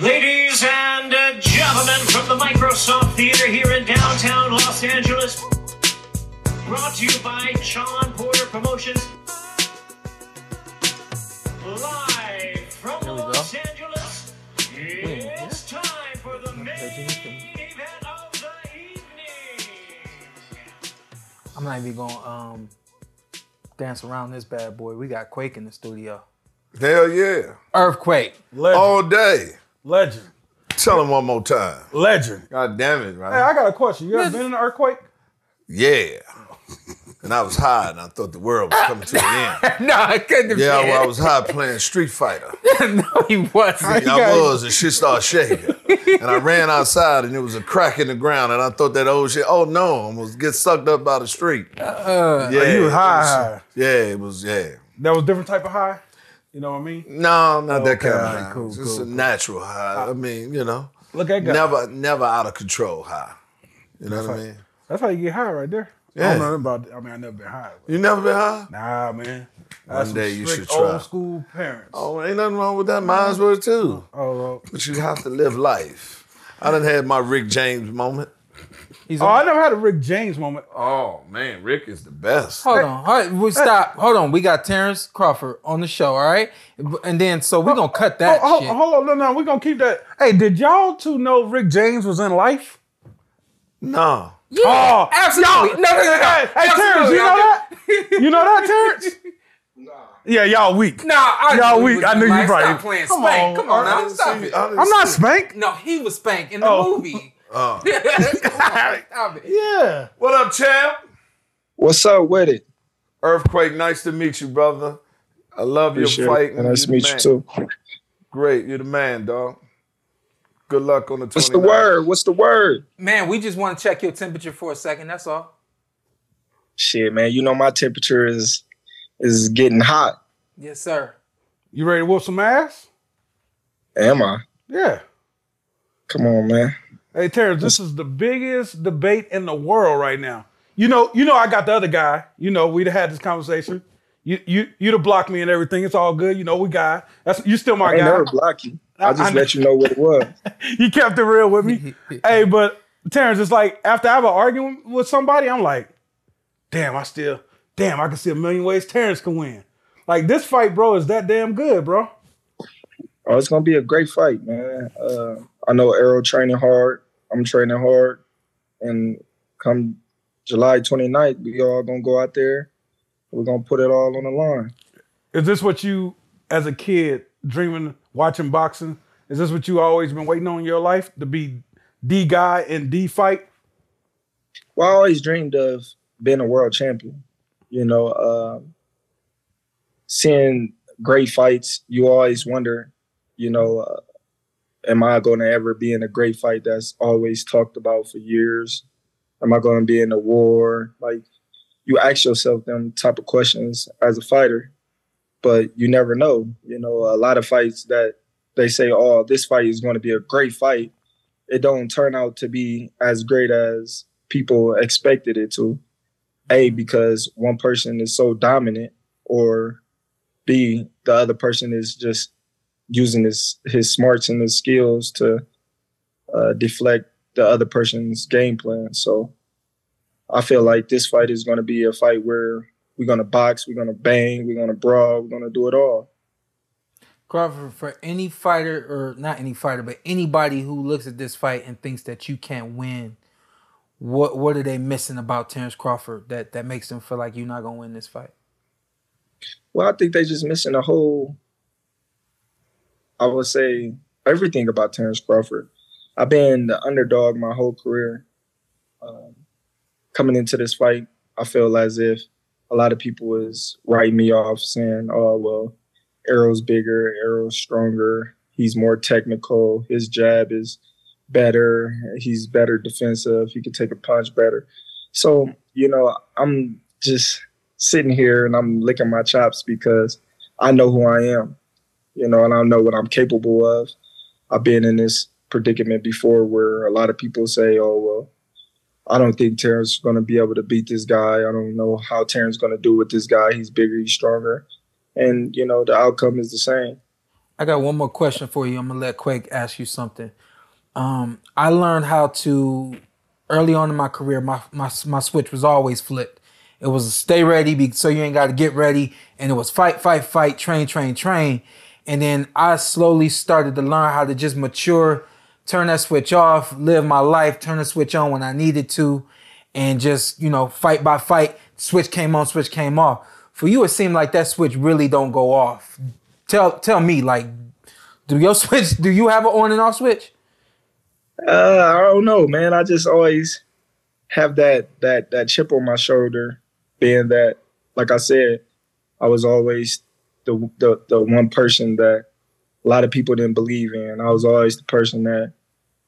Ladies and gentlemen from the Microsoft Theater here in downtown Los Angeles, brought to you by Shawn Porter Promotions. Live from There go. Los Angeles, it's time for the main event of the evening. I'm not even gonna um dance around this bad boy. We got Quake in the studio. Hell yeah. Earthquake. Legend. All day. Legend. Tell him one more time. Legend. God damn it, right? Hey. I got a question. You ever been in an earthquake? Yeah. And I was high and I thought the world was coming to an end. no, I couldn't have Yeah, been. well, I was high playing Street Fighter. no, he wasn't. Yeah, I was, and shit started shaking. And I ran outside and there was a crack in the ground and I thought that old shit, oh no, I almost get sucked up by the street. Uh, yeah, you was high, high. Yeah, it was, yeah. That was different type of high. You know what I mean? No, not that Okay, kind of all right, high. cool, It's cool, just a cool. natural high. I mean, you know, Look at God. never, never out of control high. You know what I mean? That's how you get high right there. I Yeah. don't know nothing about. I mean, I never been high. You never been high? Nah, man. One That's day you should try. Old school parents. Oh, ain't nothing wrong with that. Mine's were too. Oh, well. But you have to live life. I done had my Rick James moment. He's oh, on- I never had a Rick James moment. Oh man, Rick is the best. Hold on, hold we stop. Hold on, we got Terence Crawford on the show, all right? And then so we're gonna cut that Oh, shit. hold, hold on, no, no, we're gonna keep that. Hey, did y'all two know Rick James was in life? No. Yeah, Oh, absolutely. No, no, no, no. Hey, hey Terence, you know that? You know that, Terence? No. Yeah, y'all weak. Nah, I Y'all knew weak. I knew you Mike. probably- Stop playing Come Spank. on, Come on I now, didn't stop see- it. I didn't I'm not Spank. No, he was Spank in the Oh. movie. Oh. Uh. stop. Yeah. What up, champ? What's up with it? Earthquake, nice to meet you, brother. I love your Appreciate fight. And nice to meet the you too. Great, you're the man, dog. Good luck on the 29th. What's the word? What's the word? Man, we just want to check your temperature for a second. That's all. Shit, man. You know my temperature is is getting hot. Yes, sir. You ready to whoop some ass? Am I? Yeah. Come on, man. Hey Terence, this is the biggest debate in the world right now. You know, you know, I got the other guy. You know, we'd have had this conversation. You you you'd have blocked me and everything. It's all good. You know, we got that's you still my guy. I ain't guy. never block you. I just I- let you know what it was. you kept it real with me. hey, but Terence, it's like after I have an argument with somebody, I'm like, damn, I still, damn, I can see a million ways Terence can win. Like this fight, bro, is that damn good, bro. Oh, it's gonna be a great fight, man. Uh, I know Errol training hard. I'm training hard, and come July 29th, we all gonna go out there. We're gonna put it all on the line. Is this what you, as a kid, dreaming, watching boxing? Is this what you always been waiting on in your life to be D guy and D fight? Well, I always dreamed of being a world champion. You know, um, seeing great fights, you always wonder, you know, uh, am I going to ever be in a great fight that's always talked about for years? Am I going to be in a war? Like, you ask yourself them type of questions as a fighter, but you never know. You know, a lot of fights that they say, "Oh, this fight is going to be a great fight," it don't turn out to be as great as people expected it to. A because one person is so dominant, or B the other person is just using his his smarts and his skills to uh, deflect the other person's game plan. So I feel like this fight is going to be a fight where we're going to box, we're going to bang, we're going to brawl, we're going to do it all. Crawford, for any fighter or not any fighter, but anybody who looks at this fight and thinks that you can't win, what what are they missing about Terence Crawford that that makes them feel like you're not gonna win this fight? Well, I think they just missing a whole. I would say everything about Terence Crawford. I've been the underdog my whole career. Um, coming into this fight, I feel as if a lot of people was writing me off, saying, "Oh well, Errol's bigger, Errol's stronger, he's more technical, his jab is better, he's better defensive, he can take a punch better." So you know, I'm just sitting here and I'm licking my chops because I know who I am, you know, and I know what I'm capable of. I've been in this predicament before where a lot of people say, "Oh well." I don't think Terence is going to be able to beat this guy. I don't know how Terence is going to do with this guy. He's bigger, he's stronger, and you know the outcome is the same. I got one more question for you. I'm gonna let Quake ask you something. Um, I learned how to early on in my career. My my my switch was always flipped. It was stay ready, so you ain't got to get ready, and it was fight, fight, fight, train, train, train. And then I slowly started to learn how to just mature turn that switch off, live my life, turn the switch on when I needed to, and just, you know, fight by fight, switch came on, switch came off. For you, it seemed like that switch really don't go off. Tell tell me, like, do your switch, do you have an on and off switch? Uh, I don't know, man. I just always have that that that chip on my shoulder, being that, like I said, I was always the the, the one person that a lot of people didn't believe in. I was always the person that,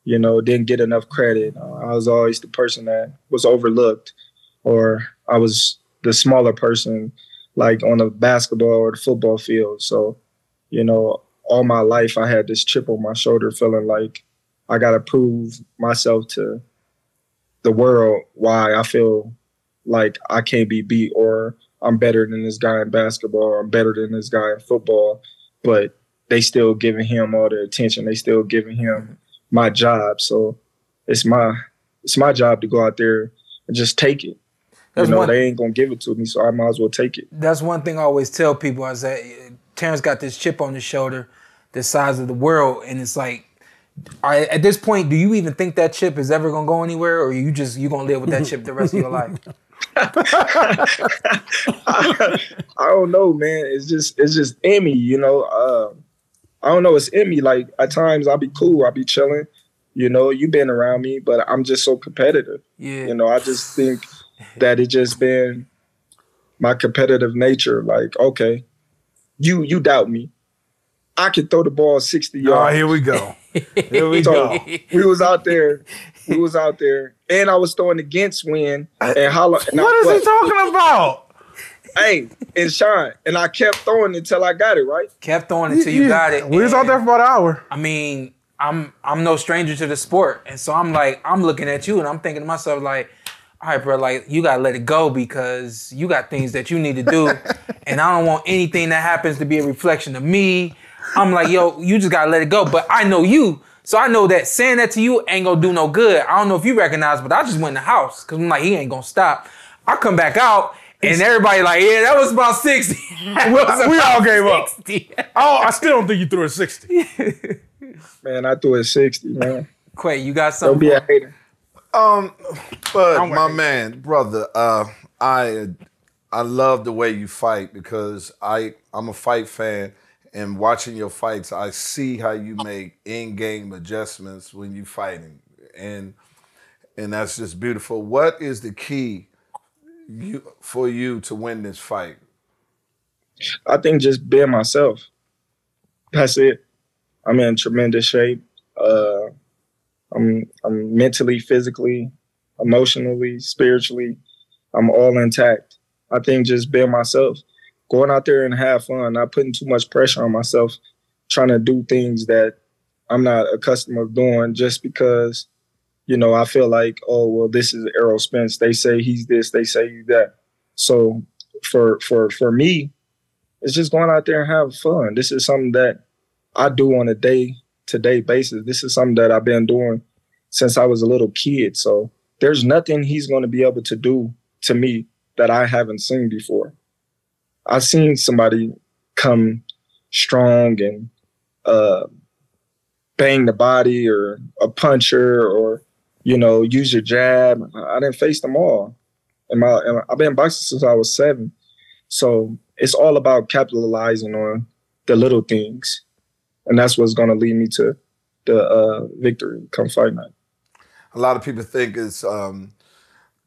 you know, didn't get enough credit. Uh, I was always the person that was overlooked, or I was the smaller person, like on the basketball or the football field. So, you know, all my life I had this chip on my shoulder, feeling like I got to prove myself to the world why I feel like I can't be beat or I'm better than this guy in basketball I'm better than this guy in football. But they still giving him all the attention. They still giving him my job. So it's my it's my job to go out there and just take it. That's you know, one, they ain't gonna give it to me, so I might as well take it. That's one thing I always tell people. I say uh, Terence got this chip on his shoulder, the size of the world, and it's like, at this point, do you even think that chip is ever gonna go anywhere, or you just you gonna live with that chip the rest of your life? I, I, don't know, man. It's just it's just in me, you know. Uh, I don't know, it's in me. Like at times I'll be cool, I'll be chilling. You know, you've been around me, but I'm just so competitive. Yeah. You know, I just think that it just been my competitive nature. Like, okay, you you doubt me. I can throw the ball 60 yards. Oh, here we go. Here we so go. We was out there. We was out there. And I was throwing against Win and how What I, is he talking about? hey, and Sean, and I kept throwing until I got it right. Kept throwing until you got it. We was out there for about an hour. I mean, I'm I'm no stranger to the sport, and so I'm like, I'm looking at you, and I'm thinking to myself like, all right, bro, like you gotta let it go because you got things that you need to do, and I don't want anything that happens to be a reflection of me. I'm like, yo, you just gotta let it go. But I know you, so I know that saying that to you ain't gonna do no good. I don't know if you recognize, but I just went in the house because I'm like, he ain't gonna stop. I come back out and everybody like, yeah, that was about 60. was we all gave 60. up. oh, I still don't think you threw a 60. man, I threw a 60, man. Quake, you got something? Don't be a hater. Um, but my man, brother, uh, I I love the way you fight because I I'm a fight fan and watching your fights, I see how you make in-game adjustments when you're fighting, and and that's just beautiful. What is the key you for you to win this fight? I think just being myself. That's it. I'm in tremendous shape. Uh, I'm I'm mentally, physically, emotionally, spiritually. I'm all intact. I think just being myself, going out there and have fun, not putting too much pressure on myself, trying to do things that I'm not accustomed of doing just because you know, I feel like, oh well, this is Errol Spence. They say he's this, they say he's that. So for for for me, it's just going out there and have fun. This is something that I do on a day to day basis. This is something that I've been doing since I was a little kid. So there's nothing he's going to be able to do to me that I haven't seen before. I've seen somebody come strong and uh, bang the body or a puncher or you know use your jab. I didn't face them all. And my, and I've been boxing since I was seven, so it's all about capitalizing on the little things, and that's what's going to lead me to the uh, victory come fight night. A lot of people think it's um,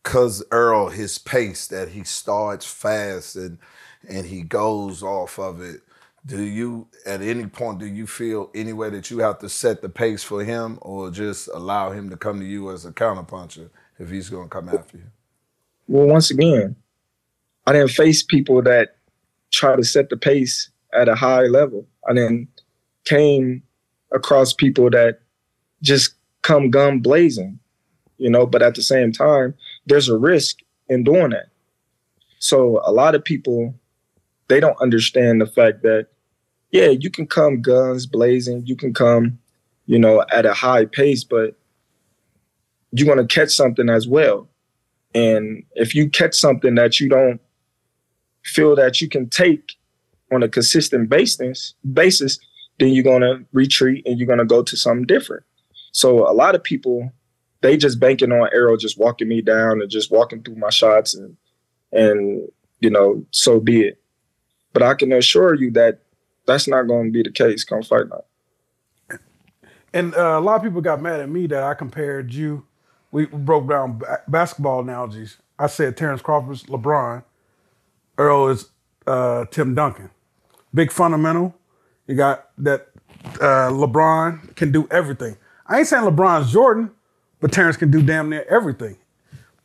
cause Errol his pace that he starts fast and and he goes off of it. Do you at any point do you feel any way that you have to set the pace for him or just allow him to come to you as a counterpuncher if he's gonna come after you? Well, once again, I didn't face people that try to set the pace at a high level. I then came across people that just come gun blazing, you know, but at the same time, there's a risk in doing that. So a lot of people they don't understand the fact that yeah, you can come guns blazing, you can come, you know, at a high pace, but you're going to catch something as well. And if you catch something that you don't feel that you can take on a consistent basis, basis, then you're going to retreat and you're going to go to something different. So a lot of people, they just banking on Errol just walking me down and just walking through my shots and and you know, so be it. But I can assure you that that's not going to be the case come fight night. And uh, a lot of people got mad at me that I compared you. We broke down ba- basketball analogies. I said Terence Crawford's LeBron, Earl is uh, Tim Duncan. Big fundamental. You got that uh, LeBron can do everything. I ain't saying LeBron's Jordan, but Terence can do damn near everything.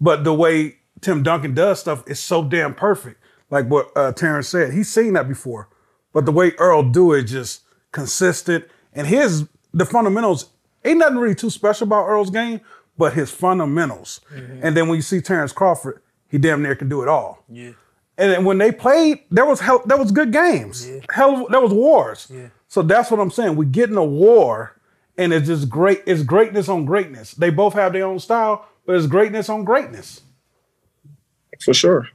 But the way Tim Duncan does stuff is so damn perfect. Like what uh, Terence said, he's seen that before. But the way Earl do it, just consistent. And his the fundamentals ain't nothing really too special about Earl's game, but his fundamentals. And then when you see Terence Crawford, he damn near can do it all. Yeah. And then when they played, there was hell, there was good games. Yeah. Hell, there was wars. Yeah. So that's what I'm saying. We get in a war, and it's just great. It's greatness on greatness. They both have their own style, but it's greatness on greatness. For sure.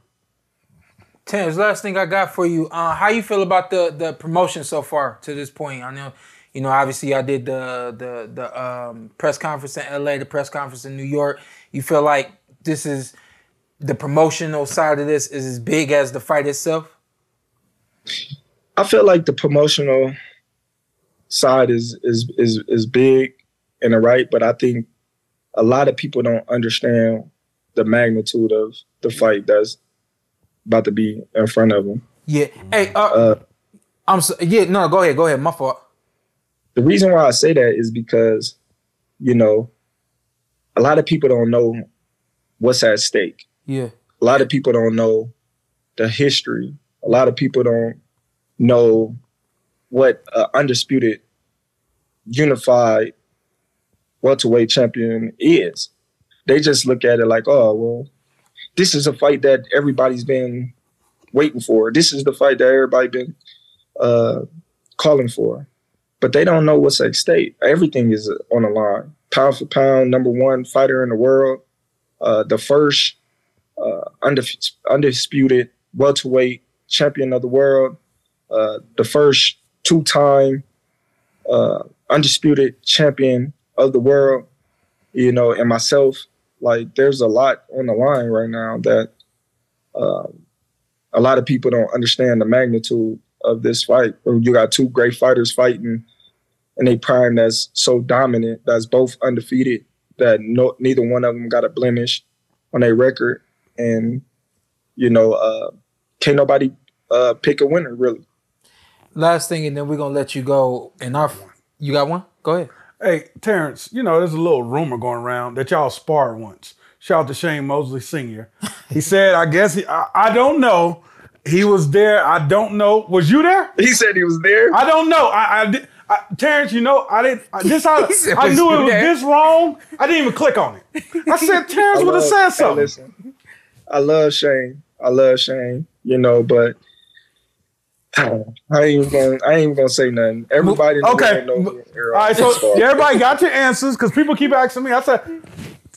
Terrence, last thing I got for you. Uh, how you feel about the the promotion so far to this point? I know, you know, obviously I did the the the um, press conference in LA, the press conference in New York. You feel like this is the promotional side of this is as big as the fight itself? I feel like the promotional side is is is is big and the right, but I think a lot of people don't understand the magnitude of the fight that's about to be in front of them. Yeah. Hey, uh, Uh, I'm so, yeah. No, go ahead. Go ahead. My fault. the reason why I say that is because, you know, a lot of people don't know what's at stake. Yeah. A lot of people don't know the history. A lot of people don't know what uh, undisputed, unified welterweight champion is. They just look at it like, oh, well, this is a fight that everybody's been waiting for. This is the fight that everybody been uh, calling for. But they don't know what's at stake. Everything is on the line. Pound for pound, number one fighter in the world, uh, the first uh, undisputed welterweight champion of the world, uh, the first two-time uh, undisputed champion of the world. You know, and myself, like, there's a lot on the line right now that um, a lot of people don't understand the magnitude of this fight. You got two great fighters fighting in a prime that's so dominant, that's both undefeated, that no, neither one of them got a blemish on their record, and you know, uh, can't nobody uh, pick a winner really. Last thing, and then we're gonna let you go. And our, you got one? Go ahead. Hey, Terence, you know, there's a little rumor going around that y'all sparred once. Shout out to Shane Mosley Sr. He said, I guess he, I, I don't know. He was there. I don't know. Was you there? He said he was there. I don't know. I, I, did- I Terence, you know, I didn't. I, this I, said, I knew it was there?" this wrong. I didn't even click on it. I said Terence would have said hey, something. listen, I love Shane. I love Shane. You know, but I ain't even gonna. I ain't even gonna say nothing. Everybody in Okay. world knows All Errol right, so everybody got your answers because people keep asking me. I said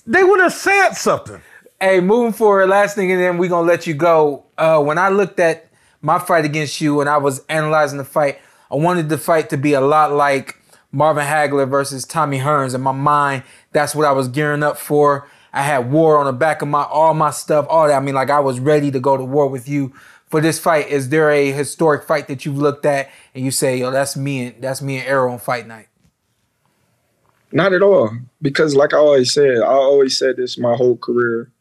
they would have said something. Hey, moving forward, last thing, and then we're gonna let you go. Uh, when I looked at my fight against you and I was analyzing the fight, I wanted the fight to be a lot like Marvin Hagler versus Tommy Hearns. In my mind, that's what I was gearing up for. I had war on the back of my all my stuff, all that. I mean, like I was ready to go to war with you for this fight. Is there a historic fight that you've looked at and you say, yo, that's me and that's me and Errol on fight night? Not at all. Because like I always said, I always said this my whole career.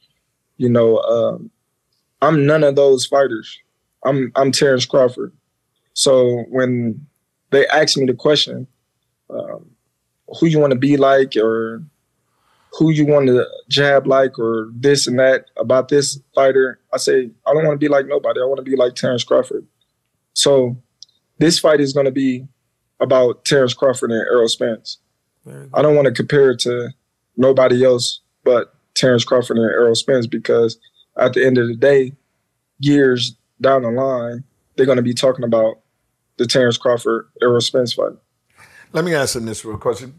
You know, um, I'm none of those fighters. I'm I'm Terence Crawford. So when they ask me the question, um, who you want to be like, or who you want to jab like, or this and that about this fighter, I say I don't want to be like nobody. I want to be like Terence Crawford. So this fight is going to be about Terence Crawford and Errol Spence. I don't want to compare it to nobody else but Terence Crawford and Errol Spence because at the end of the day, years down the line, they're going to be talking about the Terence Crawford Errol Spence fight. Let me ask him this real question.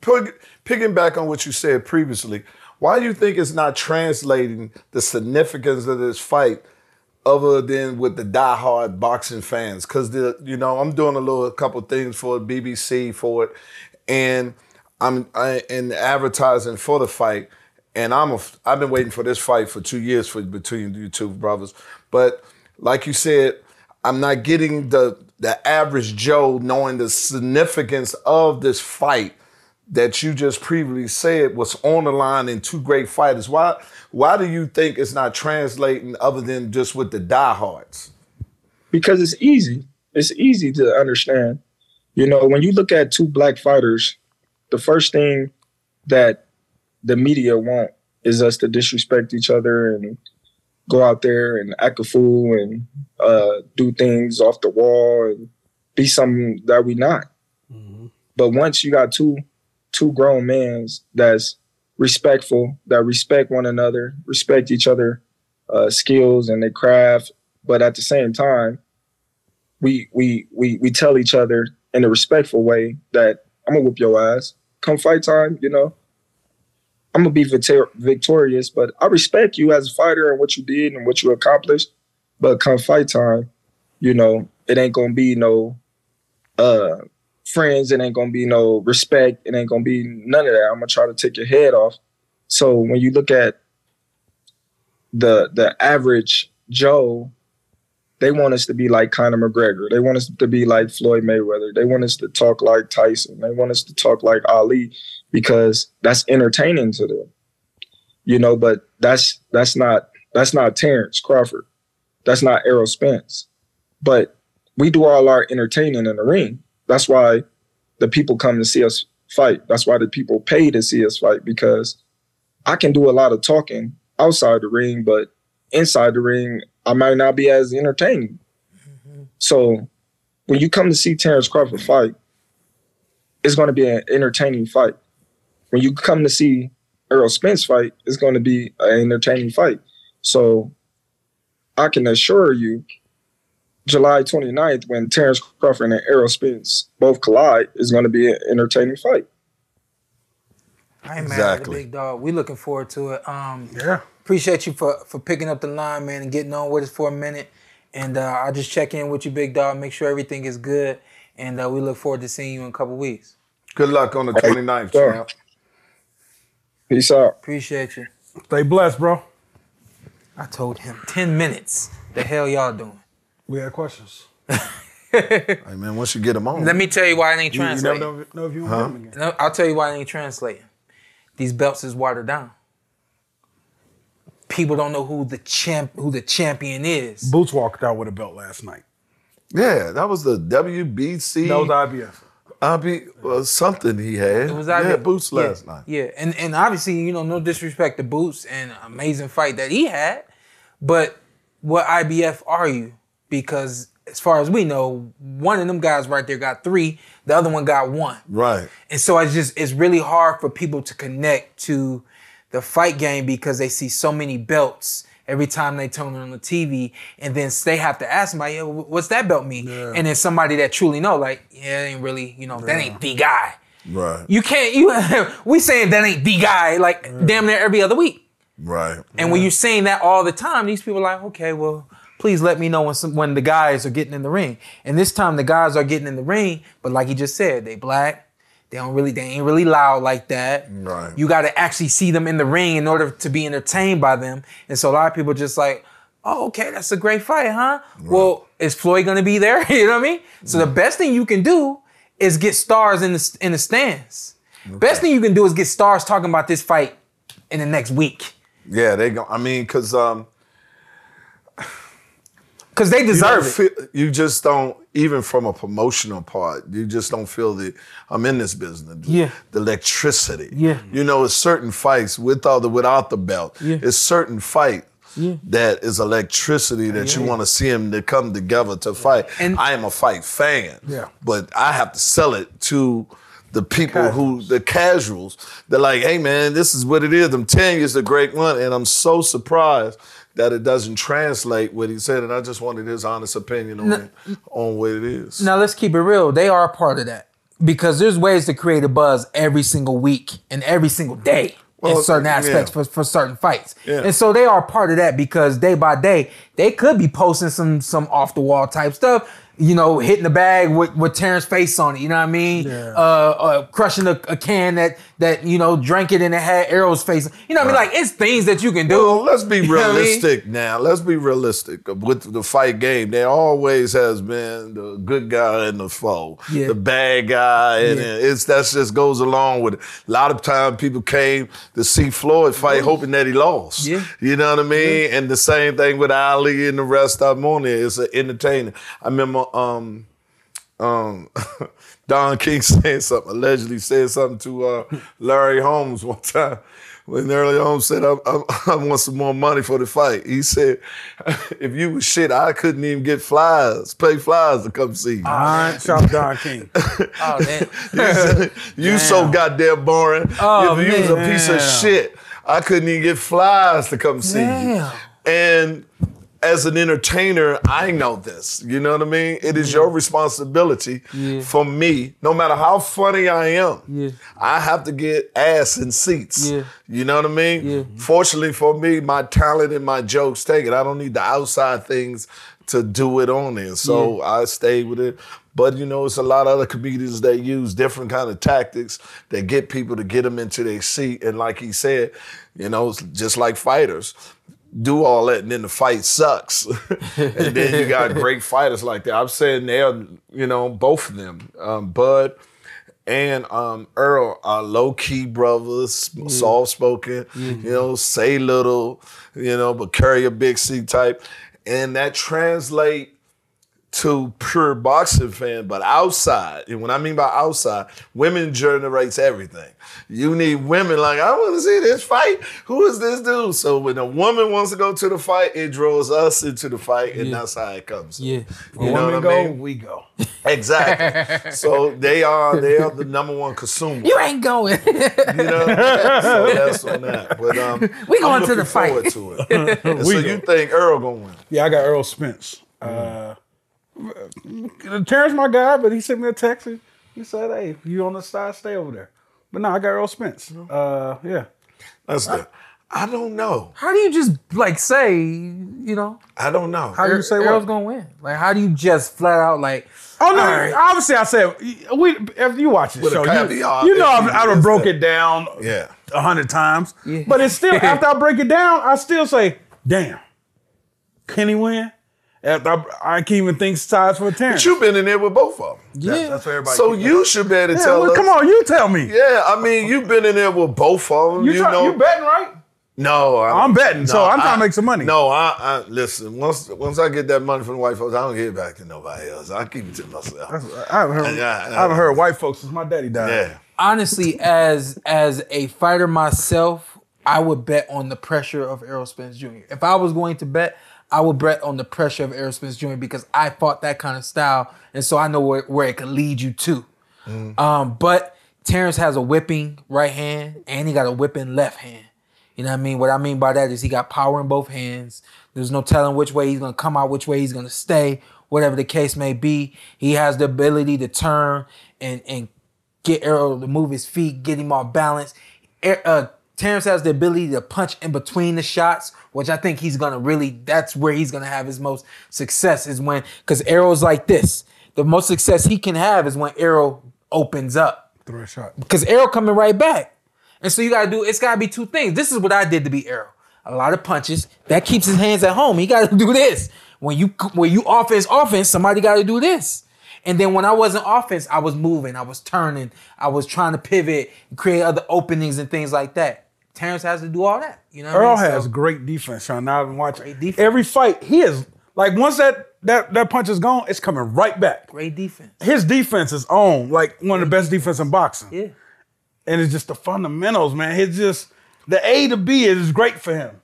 Picking back on what you said previously, why do you think it's not translating the significance of this fight other than with the diehard boxing fans? Because the you know I'm doing a little a couple things for PBC for it, and I'm I, in advertising for the fight, and I'm a, I've been waiting for this fight for two years for between you two brothers. But like you said, I'm not getting the the average Joe knowing the significance of this fight that you just previously said was on the line in two great fighters. Why why do you think it's not translating other than just with the diehards? Because it's easy. It's easy to understand. You know, when you look at two black fighters, the first thing that the media want is us to disrespect each other and go out there and act a fool and uh, do things off the wall and be something that we not. Mm-hmm. But once you got two two grown men that's respectful, that respect one another, respect each other uh, skills and their craft, but at the same time, we we we we tell each other in a respectful way that I'm gonna whoop your ass. Come fight time, you know. I'm gonna be victorious, but I respect you as a fighter and what you did and what you accomplished. But come fight time, you know, it ain't gonna be no uh friends, it ain't gonna be no respect, it ain't gonna be none of that. I'm gonna try to take your head off. So when you look at the the average Joe, they want us to be like Conor McGregor. They want us to be like Floyd Mayweather. They want us to talk like Tyson. They want us to talk like Ali because that's entertaining to them. You know, but that's that's not that's not Terence Crawford. That's not Errol Spence. But we do all our entertaining in the ring. That's why the people come to see us fight. That's why the people pay to see us fight because I can do a lot of talking outside the ring, but inside the ring, I might not be as entertaining. Mm-hmm. So when you come to see Terence Crawford fight, it's going to be an entertaining fight when you come to see Errol Spence fight, it's going to be an entertaining fight. So I can assure you, July 29th, when Terence Crawford and Errol Spence both collide, is going to be an entertaining fight. I ain't exactly. mad at the big dog. We looking forward to it. Um, yeah. Appreciate you for for picking up the line, man, and getting on with us for a minute. And uh, I'll just check in with you, big dog, make sure everything is good. And uh, we look forward to seeing you in a couple weeks. Good luck on the 29th, hey, champ. Peace out. Appreciate you. Stay blessed, bro. I told him 10 minutes. The hell y'all doing? We had questions. hey man, once you get them on. Let me tell you why it ain't translating. You, you never know, if you want huh? them again. No, I'll tell you why it ain't translating. These belts is watered down. People don't know who the champ who the champion is. Boots walked out with a belt last night. Yeah, that was the WBC. That was IBF. Abi uh, something he had. It was IBF. yeah, Boots last yeah, night. Yeah, and and obviously you know no disrespect to Boots and amazing fight that he had, but what IBF are you? Because as far as we know, one of them guys right there got three, the other one got one. Right. And so it's just it's really hard for people to connect to the fight game because they see so many belts every time they turn on the TV, and then they have to ask somebody, "What's that belt mean?" Yeah. And then somebody that truly know, like, yeah, it ain't really, you know, yeah. that ain't the guy. Right. You can't. You we saying that ain't the guy, like damn near every other week. Right. And when you're saying that all the time, these people are like, okay, well, please let me know when some, when the guys are getting in the ring. And this time the guys are getting in the ring, but like he just said, they black. They don't really, they ain't really loud like that. Right. You got to actually see them in the ring in order to be entertained by them. And so a lot of people just like, oh, okay, that's a great fight, huh? Well, is Floyd gonna be there? you know what I mean? So the best thing you can do is get stars in the in the stands. Best thing you can do is get stars talking about this fight in the next week Yeah, they go. I mean, cause um, because they you, deserve it. feel, you just don't even from a promotional part. You just don't feel that I'm in this business. Yeah. the electricity. Yeah. you know, it's certain fights with or the without the belt. Yeah. it's certain fight. Yeah. That is electricity that you want to see them to come together to fight. And- I am a fight fan, Yeah. but I have to sell it to the people who the casuals. They're like, "Hey, man, this is what it is. I'm telling you, it's a great one," and I'm so surprised that it doesn't translate what he said. And I just wanted his honest opinion on it, on what it is. Now let's keep it real. They are a part of that because there's ways to create a buzz every single week and every single day Well, in certain aspects yeah. for, for certain fights. Yeah. And so they are part of that because day by day they could be posting some some off the wall type stuff. You know, hitting the bag with, with Terence's face on it. You know what I mean? Yeah. Uh, uh, crushing a, a can that that you know drank it and it had Errol's face. You know what I mean? Like it's things that you can do. Well, let's be You know I mean? realistic now. Let's be realistic with the fight game. There always has been the good guy and the foe, Yeah. the bad guy, and Yeah. it's that just goes along with it. A lot of time people came to see Floyd fight, hoping that he lost. Yeah. you know what I mean. And the same thing with Ali and the rest of them on there. It's an entertainer. I remember. um um, Don King said something, allegedly said something to uh, Larry Holmes one time. When Larry Holmes said, I, I, I want some more money for the fight. He said, if you was shit, I couldn't even get flies, pay flies to come see you. All right, shout out Don King. Oh, man. He said, you so goddamn boring. Oh, if you was a piece of shit, I couldn't even get flies to come see you. Damn. And as an entertainer, I know this. You know what I mean? It is your responsibility Yeah. for me, no matter how funny I am, Yeah. I have to get ass in seats. Yeah. You know what I mean? Yeah. Fortunately for me, my talent and my jokes take it. I don't need the outside things to do it on there. So I stay with it. But you know, it's a lot of other comedians that use different kind of tactics that get people to get them into their seat. And like he said, you know, just like fighters. Do all that and then the fight sucks. and then you got great fighters like that. I'm saying they're, you know, both of them. Um, Bud and um, Earl are low key brothers, soft spoken, you know, say little, you know, but carry a big C type. And that translate to pure boxing fan, but outside, and when I mean by outside, women generates everything. You need women like, I want to see this fight. Who is this dude? So when a woman wants to go to the fight, it draws us into the fight, and Yeah. that's how it comes. Yeah. You When know women what I go, mean? we go. Exactly. so they are they are the number one consumer. You ain't going. You know, so that's on that. But um, We going I'm to the fight. forward to it. And so We you think Earl gonna win? Yeah, I got Earl Spence. Uh, Terence, my guy, but he sent me a text. He said, "Hey, you on the side, stay over there." But no, I got Earl Spence. Uh, yeah. That's good. I don't know. how do you just like say, you know, I don't know. How do you say Earl's what? gonna win? Like, how do you just flat out like? Oh no! All right. Obviously, I said we. If you watch the With show, you, you know I've, you I would missed broke that. it down Yeah. a hundred times. Yeah. But it's still after I break it down, I still say, "Damn, can he win?" After I, I can't even think sides for Terence. But you've been in there with both of them. Yeah, That's what everybody. So keep- you should be able to Yeah, tell well, us. come on, you tell me. Yeah, I mean, you've been in there with both of them. You, You, try, know, you betting right? No, I, I'm betting, so I'm trying to make some money. No, I, I listen. Once once I get that money from the white folks, I don't give it back to nobody else. I keep it to myself. I haven't heard. Yeah, yeah. I haven't heard white folks since my daddy died. yeah. honestly, as as a fighter myself, I would bet on the pressure of Errol Spence Jr. If I was going to bet, I would bet on the pressure of Spence Jr. because I fought that kind of style, and so I know where, where it could lead you to. Um, but Terence has a whipping right hand, and he got a whipping left hand. You know what I mean? What I mean by that is he got power in both hands. There's no telling which way he's gonna come out, which way he's gonna stay, whatever the case may be. He has the ability to turn and and get Errol to move his feet, get him off balance. Uh, Terence has the ability to punch in between the shots, which I think he's gonna really. That's where he's gonna have his most success is when because Errol's like this. The most success he can have is when Errol opens up Throw a shot. because Errol coming right back. And so you gotta do. It's gotta be two things. This is what I did to beat Errol. A lot of punches that keeps his hands at home. He gotta do this. When you when you offense offense, somebody gotta do this. And then when I wasn't offense, I was moving, I was turning, I was trying to pivot, create other openings and things like that. Terence has to do all that. You know, what I Earl mean? So- has great defense, Sean. Now I've been watching every fight. He is like once that that that punch is gone, it's coming right back. great defense. His defense is on like one of the best defense in boxing, Yeah. and it's just the fundamentals, man. It's just the A to B is great for him.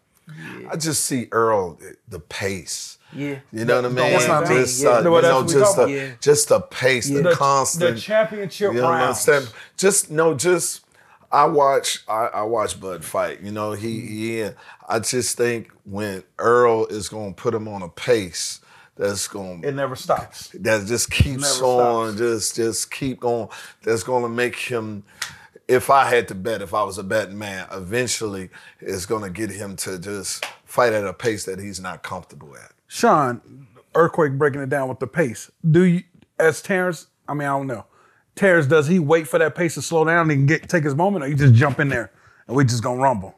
I just see Earl the pace. Yeah. You know what I mean? That's what I mean, Just, uh, No, you know, what just the. Yeah. just the pace, the, The, constant. the championship you know rounds. Just no, just I watch I, I watch Bud fight. You know, he mm-hmm. he I just think when Earl is gonna put him on a pace that's gonna It never stops. that just keeps on, stops. just just keep going. That's gonna make him. If I had to bet, if I was a betting man, eventually it's gonna get him to just fight at a pace that he's not comfortable at. Sean, Earthquake breaking it down with the pace. Do you, as Terence? I mean, I don't know. Terence, does he wait for that pace to slow down and get take his moment, or you just jump in there and we just gonna rumble?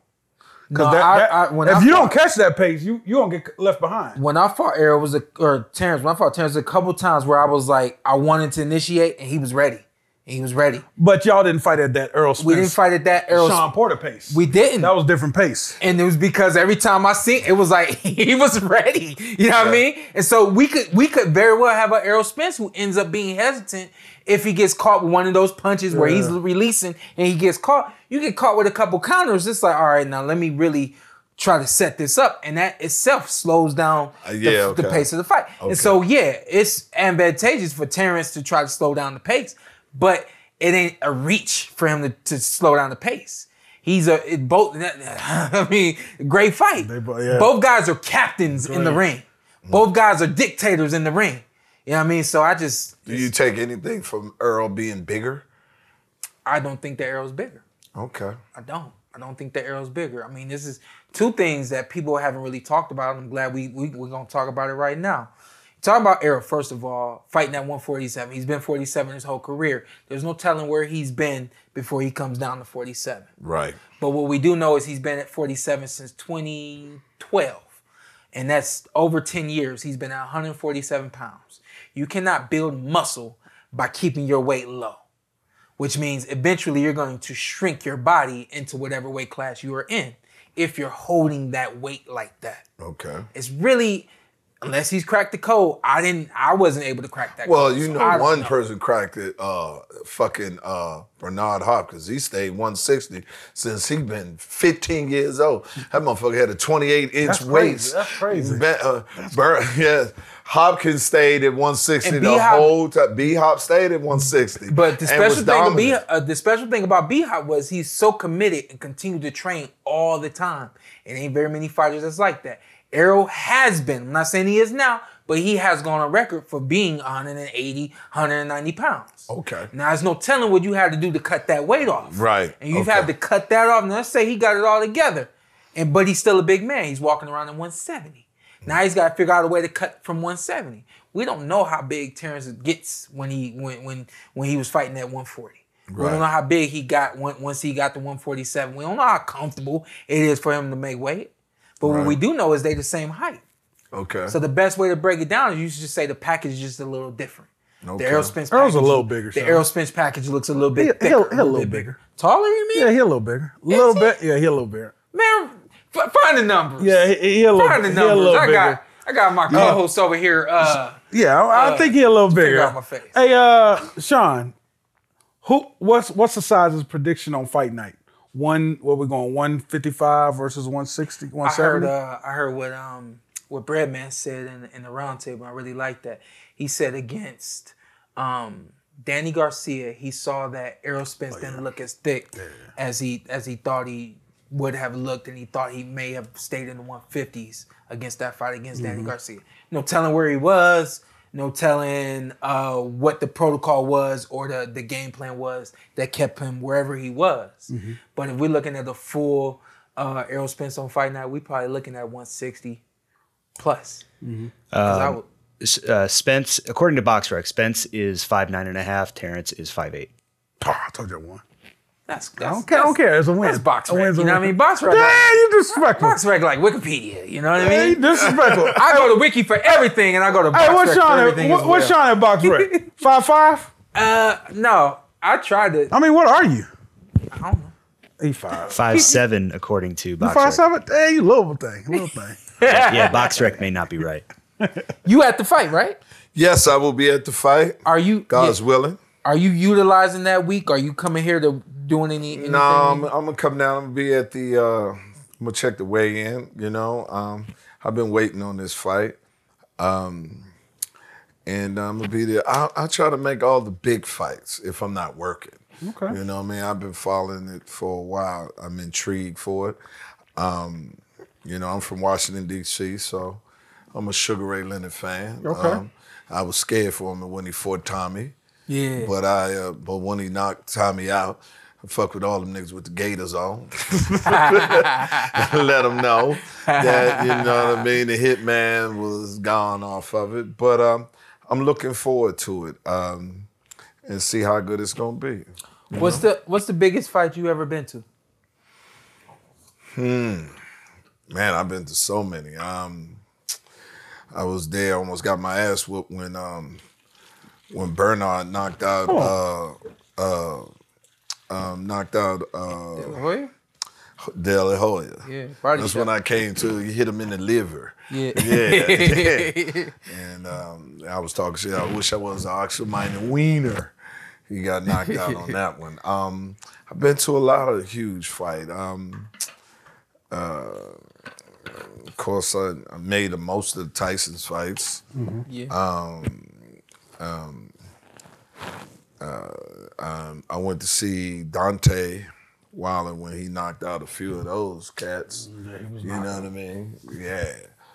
Because No, I- I- when if I you fought- don't catch that pace, you you gonna get left behind. When I fought Errol was a or Terence, when I fought Terence, a couple times where I was like, I wanted to initiate and he was ready. He was ready. But y'all didn't fight at that Earl Spence. We didn't fight at that Errol. Shawn Porter pace. We didn't. That was different pace. and it was because every time I seen it was like he was ready. You know what I mean? And so we could we could very well have an Errol Spence who ends up being hesitant if he gets caught with one of those punches where he's releasing and he gets caught. You get caught with a couple counters. It's like all right, now let me really try to set this up, and that itself slows down Uh, the, yeah, the okay. pace of the fight. Okay. And so yeah, it's advantageous for Terence to try to slow down the pace, but it ain't a reach for him to, to slow down the pace. He's a it both. I mean, great fight. They yeah. Both guys are captains in the Great. ring. Both guys are dictators in the ring. You know what I mean? So I just Do you take anything from Earl being bigger? I don't think the Errol's bigger. Okay. I don't. I don't think the Errol's bigger. I mean, this is two things that people haven't really talked about. I'm glad we, we we're gonna talk about it right now. Talk about Errol first of all, fighting at 147. He's been 47 his whole career. There's no telling where he's been before he comes down to 47. Right. But what we do know is he's been at 47 since 2012. And that's over 10 years. He's been at 147 pounds. You cannot build muscle by keeping your weight low, which means eventually you're going to shrink your body into whatever weight class you are in if you're holding that weight like that. Okay. It's really, unless he's cracked the code, I didn't, I wasn't able to crack that Well, code. you know, don't one know. person cracked it. Uh, fucking uh, Bernard Hopkins. He stayed 160 since he been 15 years old. That motherfucker had a 28 inch That's crazy. waist. That's crazy. Be- uh, Ber- yeah, Hopkins stayed at 160 the whole time. B Hop stayed at 160. But the and special thing, B, uh, the special thing about B Hop was he's so committed and continued to train all the time. It ain't very many fighters that's like that. Errol has been. I'm not saying he is now, but he has gone on record for being 180, 190 pounds. Okay. Now there's no telling what you had to do to cut that weight off. Right. And you've Okay. had to cut that off. Now let's say he got it all together, and but he's still a big man. He's walking around in 170. Now he's got to figure out a way to cut from 170. We don't know how big Terence gets when he when when when he was fighting at 140. We don't know how big he got once he got to 147. We don't know how comfortable it is for him to make weight. But what we do know is they the same height. Okay. So the best way to break it down is you should just say the package is just a little different. Okay. The Errol Spence Earl's a package- little bigger, The Sean. Errol Spence package looks a little bit He- thicker. he'll- he'll a little bit bigger. Taller, you mean? Yeah, he a little bigger. A little bit. Yeah, he a little bigger. Man, f- find the numbers. Yeah, he, he a little, find the he a little I bigger. got I got my co-host over here. Uh, Yeah, I, I Uh, think he a little figure bigger. out my face. Hey, uh, Sean, who? What's what's the size's prediction on fight night? One, what we going? One fifty five versus 160, I heard 170? uh, I heard what um what Breadman said in in the roundtable. I really like that. He said against um Danny Garcia, he saw that Errol Spence didn't look as thick as he as he thought he would have looked, and he thought he may have stayed in the 150s against that fight against Danny Garcia. No telling where he was. No telling uh, what the protocol was or the, the game plan was that kept him wherever he was. Mm-hmm. But if we're looking at the full uh, Errol Spence on Fight Night, we're probably looking at 160 plus. Mm-hmm. 'Cause I would- Uh, Spence, according to BoxRec, Spence is five nine and a half. Terence is five eight. Oh, I told you I won. that's, I don't care. I don't care. It's a win. That's box A rec. win's a You know what I mean? BoxRec. Yeah, like- you disrespectful. BoxRec like Wikipedia. You know what I Hey, you mean? disrespectul. I go to Wiki for everything, and I go to Box Hey, what's Rec for Sean at? everything What, as what's well. Sean at BoxRec? Five five? Uh, no, I tried to. I mean, what are you? I don't know. He five. Five seven according to You five BoxRec. seven? Hey, you little thing, little thing. Yeah, BoxRec may not be right. You at the fight, right? Yes, I will be at the fight. Are you? God's yeah. willing. Are you utilizing that week? Are you coming here to doing any? Anything? No, I'm, I'm gonna come down and be at the. Uh, I'm gonna check the weigh in. You know, um, I've been waiting on this fight, um, and I'm gonna be there. I, I try to make all the big fights if I'm not working. Okay. You know, what I mean, I've been following it for a while. I'm intrigued for it. Um, you know, I'm from Washington D.C., so I'm a Sugar Ray Leonard fan. Okay. Um, I was scared for him when he fought Tommy. Yeah. But I, uh, but when he knocked Tommy out, I fuck with all them niggas with the gators on. Let them know that you know what I mean. The hitman was gone off of it, but um, I'm looking forward to it um, and see how good it's gonna be. What's the What's the biggest fight you ever been to? Hmm. Man, I've been to so many. Um, I was there, almost got my ass whooped when um, when Bernard knocked out uh, uh, um, knocked out uh, Hoya? De La Hoya. Yeah, That's shot. when I came to. You hit him in the liver. Yeah. Yeah. and um, I was talking shit. I wish I was an Oscar Mayer Wiener. He got knocked out on that one. Um, I've been to a lot of huge fight. Um, uh, of course, I, I made the most of the Tyson's fights. Yeah. Um, Um, uh, um, I went to see Deontay Wilder when he knocked out a few of those cats. Mm, you know what I mean? Yeah.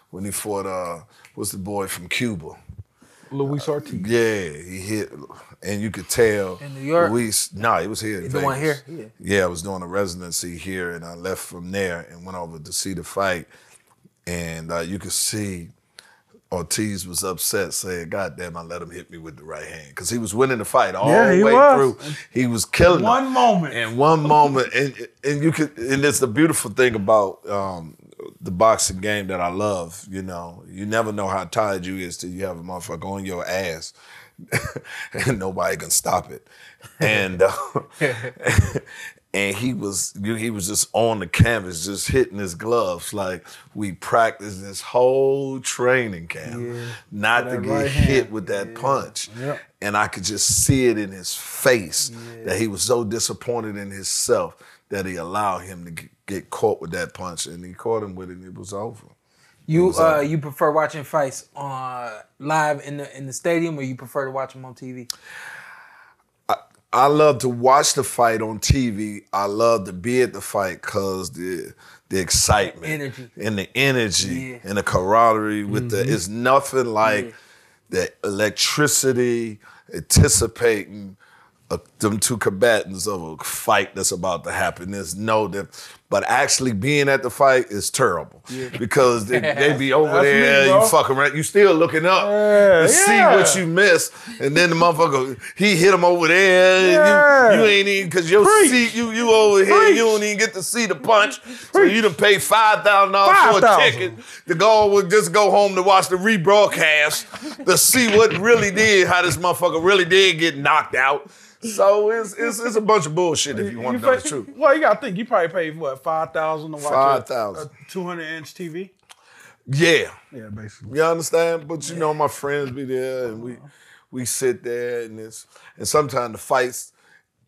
When he fought, uh, what's the boy from Cuba? Luis uh, Ortiz. Yeah, he hit, and you could tell. In New York? Luis, no, it was here. in The one here? Yeah, I was doing a residency here, and I left from there and went over to see the fight, and uh, you could see Ortiz was upset, saying, "God damn, I let him hit me with the right hand," because he was winning the fight all Yeah, the way was. through. He was killing In One them. moment. in one moment, and and you could, and it's the beautiful thing about um, the boxing game that I love. You know, you never know how tired you is till you have a motherfucker on your ass, and nobody can stop it. And uh, and he was he was just on the canvas, just hitting his gloves like we practiced this whole training camp not to get right hit hand. with that punch. Yep. And I could just see it in his face that he was so disappointed in himself that he allowed him to get caught with that punch, and he caught him with it, and it was over. You was, uh, uh, you prefer watching fights on live in the in the stadium, or you prefer to watch them on TV? I love to watch the fight on TV. I love to be at the fight because the the excitement, Energy. and the energy, Yeah. and the camaraderie with the it's nothing like Yeah. the electricity, anticipating uh, them two combatants of a fight that's about to happen. There's no that, but actually being at the fight is terrible because they, they be over That's me, there, bro. you fucking around, you still looking up Yeah, to see what you missed, and then the motherfucker he hit him over there. Yeah. You, you ain't even because your Preach. seat, you you over here, Preach. you don't even get to see the punch. So you done pay five thousand dollars for a 5,000. ticket to go would just go home to watch the rebroadcast to see what really did, how this motherfucker really did get knocked out. So it's it's, it's a bunch of bullshit if you want to know the pay- truth. Well, you got to think you probably paid what five thousand to watch a- a two hundred inch TV. Yeah. Yeah, basically. You understand? But you know, my friends be there, and we uh-huh. we sit there, and it's and sometimes the fights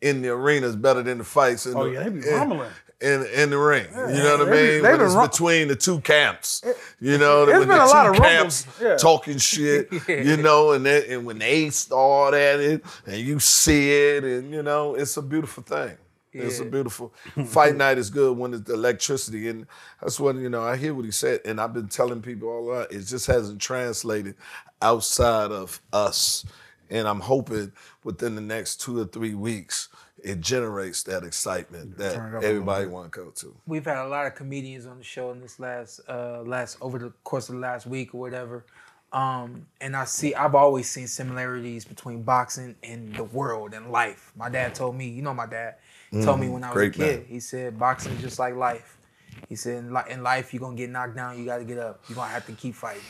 in the arena is better than the fights in Oh, the yeah, they be rumbling. in, in the ring. you know what I mean? they it's rum- between the two camps. You know, It's when been the a two lot of camps yeah. talking shit. You know, and they, and when they start at it, and you see it, and you know, it's a beautiful thing. It's a beautiful fight night is good when it's the electricity. And that's what, you know, I hear what he said. And I've been telling people all that. It just hasn't translated outside of us. And I'm hoping within the next two or three weeks, it generates that excitement that everybody want to go to. We've had a lot of comedians on the show in this last uh last over the course of the last week or whatever. Um, and I see I've always seen similarities between boxing and the world and life. My dad told me, you know my dad, he told me when I was a kid, man. he said boxing is just like life. He said in, life you're gonna get knocked down, you gotta get up. You're gonna have to keep fighting.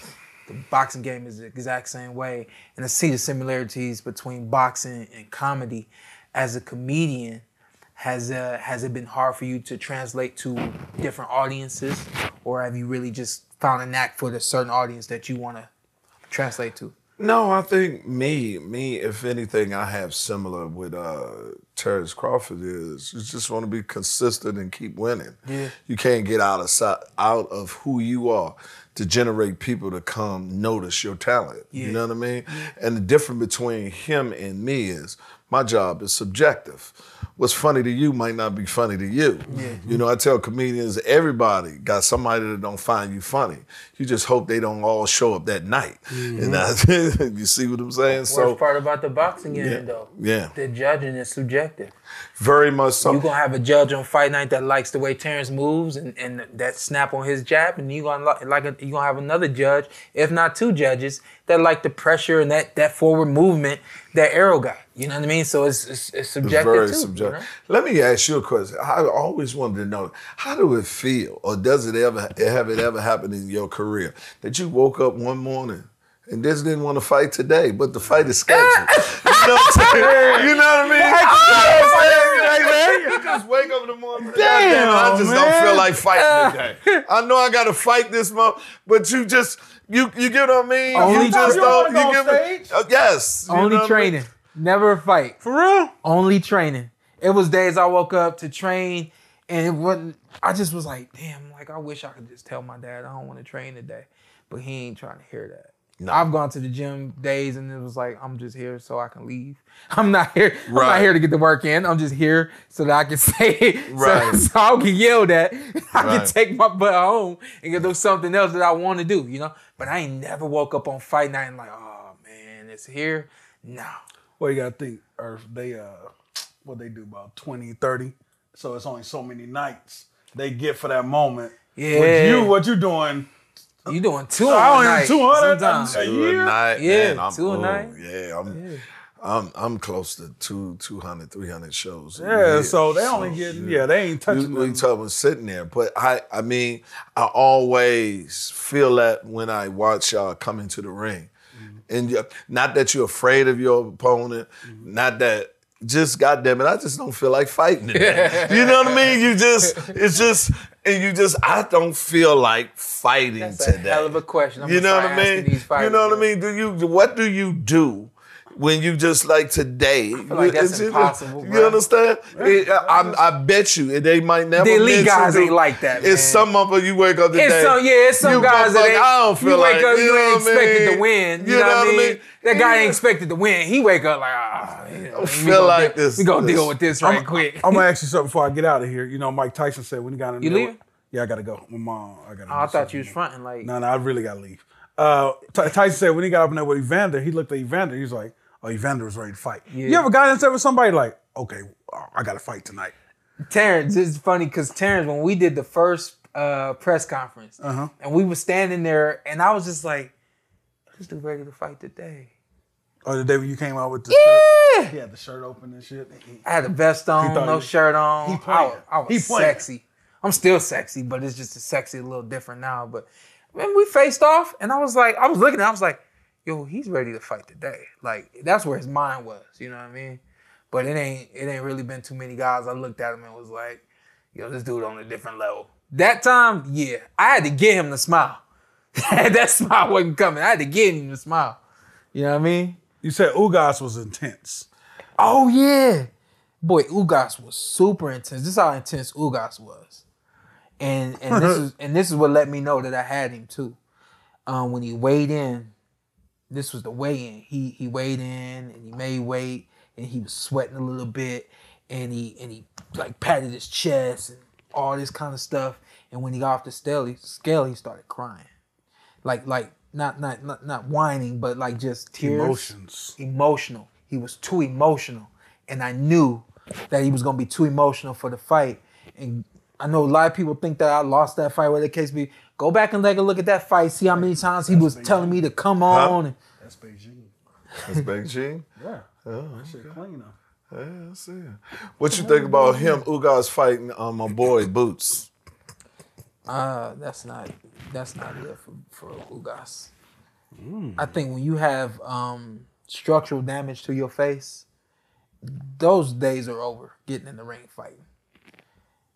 The boxing game is the exact same way. And I see the similarities between boxing and comedy. As a comedian, has uh, has it been hard for you to translate to different audiences, or have you really just found a knack for the certain audience that you want to translate to? No, I think me, me, if anything, I have similar with uh Terence Crawford is you just want to be consistent and keep winning. Yeah. You can't get out of sight, out of who you are to generate people to come notice your talent. Yeah. You know what I mean? And the difference between him and me is my job is subjective. What's funny to you might not be funny to you. Yeah. You know, I tell comedians, everybody got somebody that don't find you funny. You just hope they don't all show up that night. Mm-hmm. And that's, you see what I'm saying? So Worst part about the boxing game, yeah, though, yeah. the judging is subjective. very much so. You're gonna have a judge on fight night that likes the way Terence moves and, and that snap on his jab, and you gonna like a, you gonna have another judge, if not two judges, that like the pressure and that that forward movement that Errol got. You know what I mean? So it's it's, it's It's subjective very too. you subjective. know? Let me ask you a question. I always wanted to know how do it feel, or does it ever have it ever happened in your career that you woke up one morning and just didn't want to fight today, but the fight is scheduled? you know what I'm saying? You know what I mean? You just wake up in the morning. Damn, I just don't feel like fighting today. I know I got to fight this month, but you just you you get what I mean? Only you just you don't. You give on it. Uh, yes. you Only what I mean? Never fight. For real? Only training. It was days I woke up to train, and it wasn't. I just was like, damn, like I wish I could just tell my dad I don't want to train today, but he ain't trying to hear that. No. I've gone to the gym days, and it was like I'm just here so I can leave. I'm not here. I'm not Right. here to get the work in. I'm just here so that I can say, so- Right. so, I don't get yelled at. I can take my butt home and go do something else that I want to do. You know. But I ain't never woke up on fight night and like, oh man, it's here. No. Well, you gotta think, Earth, they uh what they do about 20, 30. So it's only so many nights they get for that moment. Yeah. With you, what you doing? You doing two I don't night even 200 sometimes. a Two a night, Yeah, man, I'm, two a night. Yeah, I'm, I'm, I'm close to two, 200, 300 shows. a Yeah, year. so they only getting yeah, they ain't touching We, we them. talking sitting there, but I, I mean, I always feel that when I watch y'all come into the ring. And you, not that you're afraid of your opponent, Mm-hmm. not that. Just goddamn it, I just don't feel like fighting today. you know what I mean? You just, it's just, and you just, I don't feel like fighting That's a today. hell of a question. I'm you know what I mean? You know what I mean? Do you? What do you do when you just like today? I feel like that's impossible, You bro. understand? It- I, I bet you they might never. The elite guys to- ain't like that, man. It's some of them you wake up today. It's some, yeah, it's some you guys that motherfucker, ain't, I don't feel you wake like, up, you, know ain't what I expected mean? to win. You, You know, what I mean? That guy Yeah. ain't expected to win. He wake up like, ah, yeah, let me feel like deal- this- We gonna this- deal with this right quick. I'm gonna ask you something before I get out of here. You know, Mike Tyson said when he got in You the leaving? Yeah, I gotta go. My mom, I gotta. Oh, I thought you was fronting like. No, no, I really gotta leave. Uh, Tyson said when he got up in there with Evander, he looked at Evander. He was like, "Oh, Evander was ready to fight." You Yeah. ever got into it with somebody like, "Okay, I gotta fight tonight"? Terence, it's funny because Terence, when we did the first uh, press conference, Uh-huh. and we were standing there, and I was just like, "Who's the ready to fight today?" Or the day when you came out with the Yeah. shirt, he had the shirt open and shit. He- I had a vest on, thought no he- shirt on. he I was, I was He playing. sexy. I'm still sexy, but it's just a sexy a little different now. But when we faced off, and I was like, I was looking, at I was like, yo, he's ready to fight today. Like that's where his mind was. You know what I mean? But it ain't it ain't really been too many guys. I looked at him and was like, yo, this dude on a different level. That time, yeah, I had to get him to smile. that smile wasn't coming. I had to get him to smile. You know what I mean? You said Ugas was intense. Oh yeah, boy, Ugas was super intense. This is how intense Ugas was, and and this is and this is what let me know that I had him too. Um, when he weighed in, this was the weigh in. He he weighed in and he made weight and he was sweating a little bit, and he and he like patted his chest and all this kind of stuff. And when he got off the scale, he, scale, he started crying, like like not not not not whining, but like just tears, Emotions. emotional. He was too emotional, and I knew that he was gonna be too emotional for the fight. And I know a lot of people think that I lost that fight, whatever the case be. Go back and take a look at that fight. See how many times he was telling me to come on. And, That's Beijing. That's Beijing. Yeah. Oh, That shit clean though. yeah, I see. What you think about him, Ugas fighting um, my boy Boots? Uh, that's not that's not it for for Ugas. I think when you have um, structural damage to your face, those days are over. Getting in the ring fighting,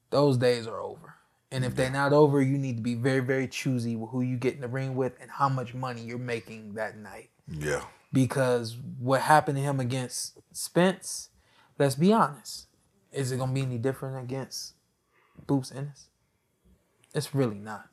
those days are over. And if they're mm-hmm. not over, you need to be very very choosy with who you get in the ring with and how much money you're making that night. Yeah. Because what happened to him against Spence, let's be honest, is it gonna be any different against Boots Ennis? It's really not.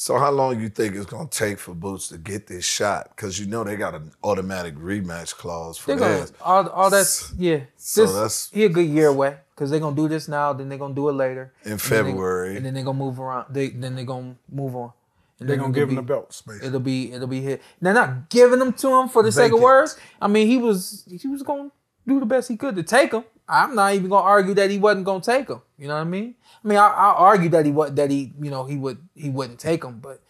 So how long you think it's gonna take for Boots to get this shot? Because you know they got an automatic rematch clause for They're that. all, all that's yeah. So this, that's- he a good year away because they're gonna do this now, then they're gonna do it later In and then they- February. and then they're gonna move around. They then they're gonna move on. And They're gonna it'll give him the be- belts, basically. It'll be it'll be hit. They're not giving them to him for the sake of words. I mean, he was he was gonna do the best he could to take him. I'm not even gonna argue that he wasn't gonna take him. You know what I mean? I mean, I, I argue that he was that he you know he would he wouldn't take him, but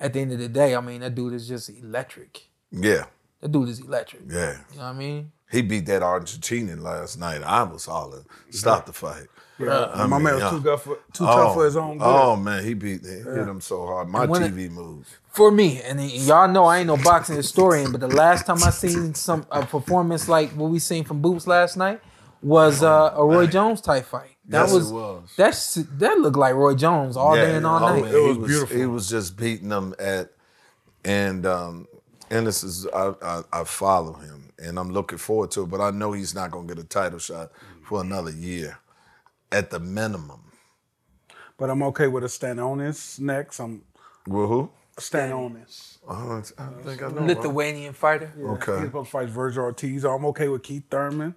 at the end of the day, I mean, that dude is just electric. Yeah, That dude is electric. yeah. You know what I mean? He beat that Argentinian last night. I was hollering. Stop the fight. Yeah. I my mean, man was yeah. too tough for too tough for his own good. Oh man, he beat he hit him so hard. My And when it- TV moved. for me, and then y'all know I ain't no boxing historian, but the last time I seen some a performance like what we seen from Boots last night was uh, a Roy Jones type fight. That Yes, it was, was. that's that looked like Roy Jones all day and all oh, night. man, It was he beautiful. He was just beating them at, and um, and this is I, I I follow him and I'm looking forward to it, but I know he's not gonna get a title shot for another year, at the minimum. But I'm okay with a stand on this next. I'm Well, who? stand on this. I don't, I don't think I know. Lithuanian fighter. Okay. He's supposed to fight Vergil Ortiz. I'm okay with Keith Thurman.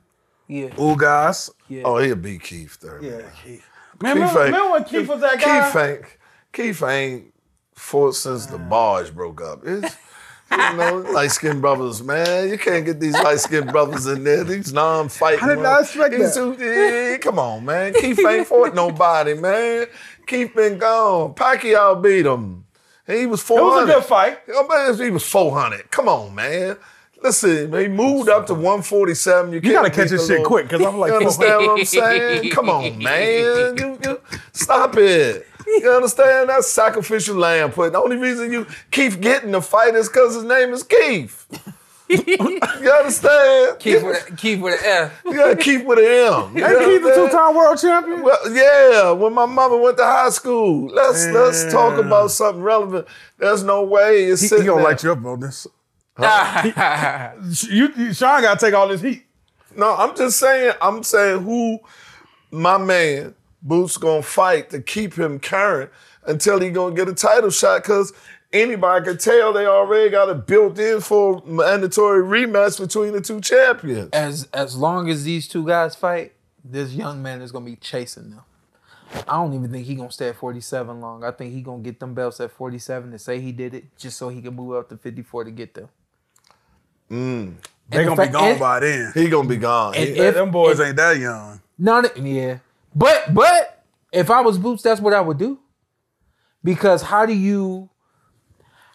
Yeah. Ugas. yeah. Oh, he'll beat Keith Thurman. Yeah, Keith. Man, Keith remember, ain't- remember when Keith was that guy? Keith ain't Keith ain't fought since the bars broke up. It's you know, light skinned brothers, man. You can't get these light skinned brothers in there. These non fighting. I did not expect that. eh, come on, man. Keith ain't fought nobody, man. Keith been gone. Pacquiao beat him. He was It was a good fight. Oh, man, he was 400. Come on, man. Listen, he moved up to 147. You, You gotta catch this shit quick, cause I'm like, you understand what I'm saying? Come on, man. You, you, stop it. You understand? That's sacrificial lamb put. The only reason you keep getting the fight is because his name is Keith. you understand? Keith with a, Keith with an F. You gotta keep with an M. You Ain't Keith the two-time world champion? Well, yeah, when my mother went to high school. Let's let's talk about something relevant. There's no way it's he, sitting he gonna there. light you up on this. You, you, Sean gotta take all this heat. No, I'm just saying. I'm saying who my man Boots gonna fight to keep him current until he gonna get a title shot. Cause anybody can tell they already got it built in for mandatory rematch between the two champions. as as long as these two guys fight, this young man is gonna be chasing them. I don't even think he gonna stay at 47 long. I think he gonna get them belts at 47 to say he did it, just so he can move up to 54 to get them. Mm. They And gonna the be gone and- by then. He gonna be gone. And He- if- them boys and- ain't that young. Not yeah, but but if I was Boots, that's what I would do. Because how do you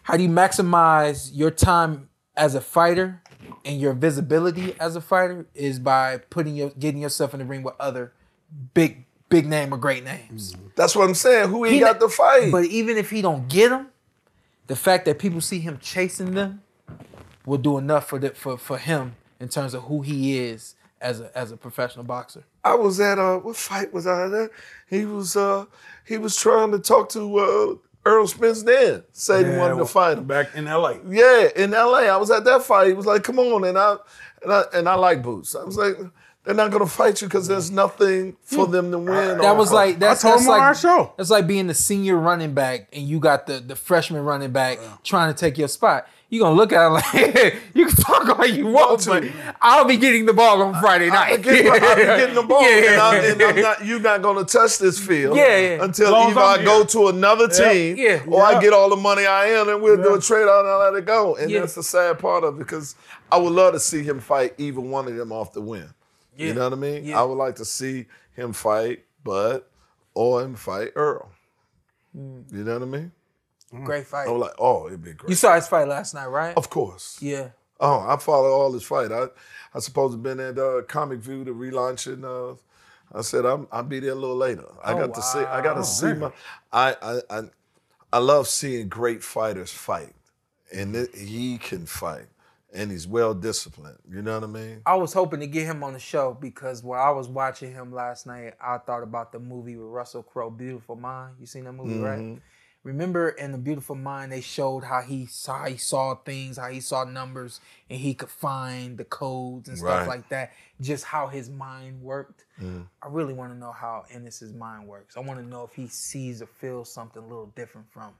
how do you maximize your time as a fighter and your visibility as a fighter is by putting your getting yourself in the ring with other big big name or great names. Mm. That's what I'm saying. Who he, He got not- to fight? But even if he don't get them, the fact that people see him chasing them will do enough for the, for for him in terms of who he is as a as a professional boxer. I was at uh what fight was I at? He was uh he was trying to talk to uh Errol Spence then. Said he wanted to fight him. back in LA. Yeah, in LA. I was at that fight. He was like, come on. And I and I and I like boots. I was like, They're not gonna fight you because there's nothing for them to win. That or- was like that's, told that's him on like our show. That's like being the senior running back and you got the the freshman running back trying to take your spot. You gonna look at it like you can talk all you want, but I'll be getting the ball on Friday night. I'm getting, I'm getting the ball, Yeah. and, I'm, and I'm not. You're not going to touch this field, Yeah, yeah. until long either I I'm go here. to another team, yeah, or I get all the money I am, and we'll do a trade out and i let it go. And Yeah. that's the sad part of it, because I would love to see him fight either one of them off the win. You know what I mean? Yeah. I would like to see him fight Bud or him fight Errol. Mm. You know what I mean? Great fight. I was like, oh, it'd be great. You saw his fight last night, right? of course. Yeah. Oh, I follow all his fight. I I supposed to been at uh, Comic View to relaunching. Uh, I said I'm, I'll be there a little later. I got to see. I got to see my. I, I I I love seeing great fighters fight, and it, he can fight, and he's well disciplined. You know what I mean? I was hoping to get him on the show because when I was watching him last night, I thought about the movie with Russell Crowe, Beautiful Mind. You seen that movie, right? Remember in the Beautiful Mind, they showed how he saw he saw things, how he saw numbers, and he could find the codes and stuff Right. like that. Just how his mind worked. Mm. I really want to know how Ennis's mind works. I want to know if he sees or feels something a little different from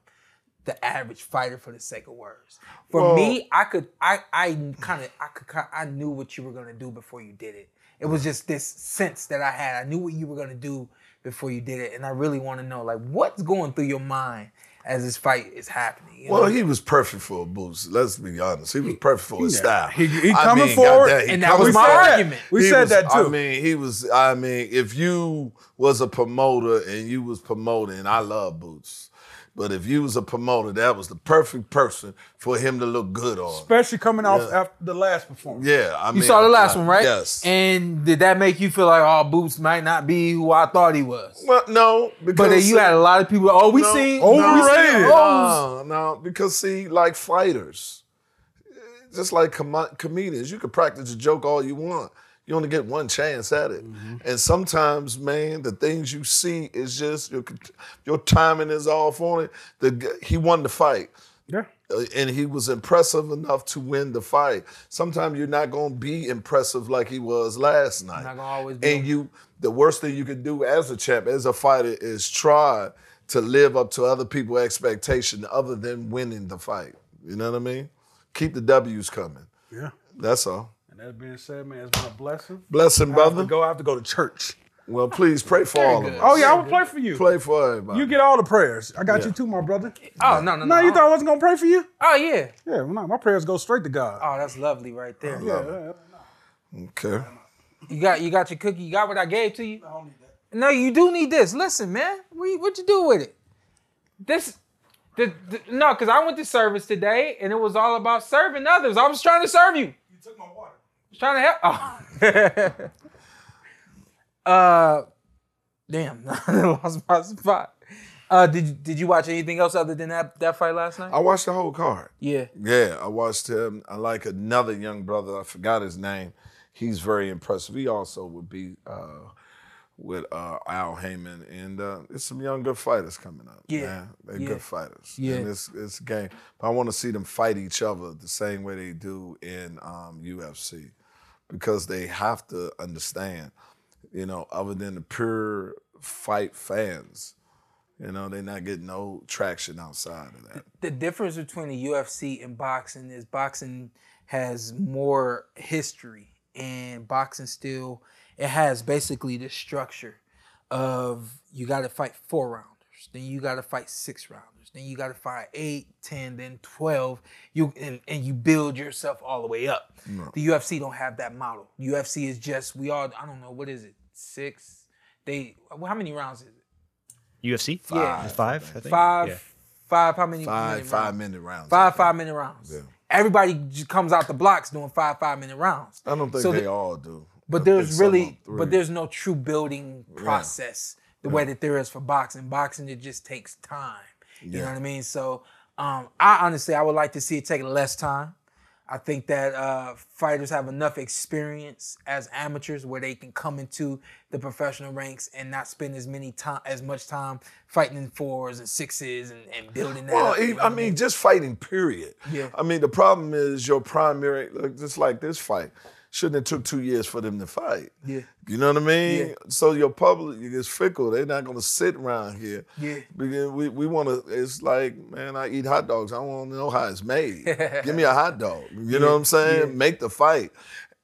the average fighter for the sake of words. For Well- me, I could I I kind of I could I knew what you were gonna do before you did it. It was just this sense that I had. I knew what you were gonna do before you did it, and I really want to know like what's going through your mind as this fight is happening. you Well, know? he was perfect for a boost. Let's be honest. He was perfect for his style. He- he I coming mean, forward, goddamn, he and that coming was my forward. argument. We He said was- that too. I mean, he was. I mean, if you was a promoter and you was promoting, I love Boots. But if you was a promoter, that was the perfect person for him to look good on. Especially coming off Yeah. after the last performance. Yeah, I you saw the last I- one, right? Yes. And did that make you feel like, oh, Boots might not be who I thought he was? well, no, because But then you had a lot of people. Oh, we No, seen no, overrated. overrated. Oh, No, no, because see, like fighters, just like com- comedians, you can practice a joke all you want. You only get one chance at it, and sometimes, man, the things you see is just your your timing is off on it. The he won the fight. Yeah. Uh, and he was impressive enough to win the fight. Sometimes you're not going to be impressive like he was last night. Not gonna always be. And you, the worst thing you can do as a champ, as a fighter, is try to live up to other people's expectation other than winning the fight. You know what I mean? Keep the W's coming. Yeah. That's all. And that being said, man, it's been a blessing. Blessing, I have to brother. go. I have to go to church. Well, please pray for all of us. Oh yeah, I will pray for you. Pray for everybody. You get all the prayers. I got Yeah. you too, my brother. oh no, no, no. No, you uh-uh. thought I wasn't gonna pray for you? Oh yeah. Yeah, well, no, my prayers go straight to God. Oh, that's lovely right there. yeah, yeah. okay. You got you got your cookie. You got what I gave to you. I don't need that. No, you do need this. Listen, man, what you, what you do with it? This, the, the no, because I went to service today and it was all about serving others. I was trying to serve you. You took my water. Trying to help. Oh. uh, damn, I lost my spot. Uh, did you, did you watch anything else other than that that fight last night? I watched the whole card. yeah. Yeah, I watched him. I like another young brother. I forgot his name. He's very impressive. He also would be uh, with uh, Al Haymon, and uh, it's some young good fighters coming up. Yeah, man. they're yeah. good fighters. Yeah. and it's it's a game. But I want to see them fight each other the same way they do in um, UFC, because they have to understand, you know, other than the pure fight fans, you know, they're not getting no traction outside of that. the difference between the UFC and boxing is boxing has more history and boxing still it has basically the structure of you got to fight four rounders then you got to fight six rounders then you got to fight eight ten then 12 you and, and you build yourself all the way up the ufc don't have that model ufc is just we all i don't know what is it six they well, how many rounds is it UFC? Yeah. Five, I think. five Yeah. five how many Five minute five minute rounds. Five five minute rounds. Yeah. Everybody just comes out the blocks doing five five minute rounds. I don't think So they the- all do. But I there's really, but there's no true building process the way that there is for boxing. Boxing it just takes time. You know what I mean? So um, I honestly I would like to see it take less time. I think that uh, fighters have enough experience as amateurs where they can come into the professional ranks and not spend as many time as much time fighting in fours and sixes and, and building that. Well, up, you know I what mean, just fighting, period. Yeah. I mean, the problem is your primary, just like this fight, shouldn't have took two years for them to fight. Yeah. You know what I mean? Yeah. So your public is fickle. They're not gonna sit around here. Yeah. Because we, we wanna it's like, man, I eat hot dogs. I wanna know how it's made. Give me a hot dog. You know what I'm saying? Yeah. Make the fight.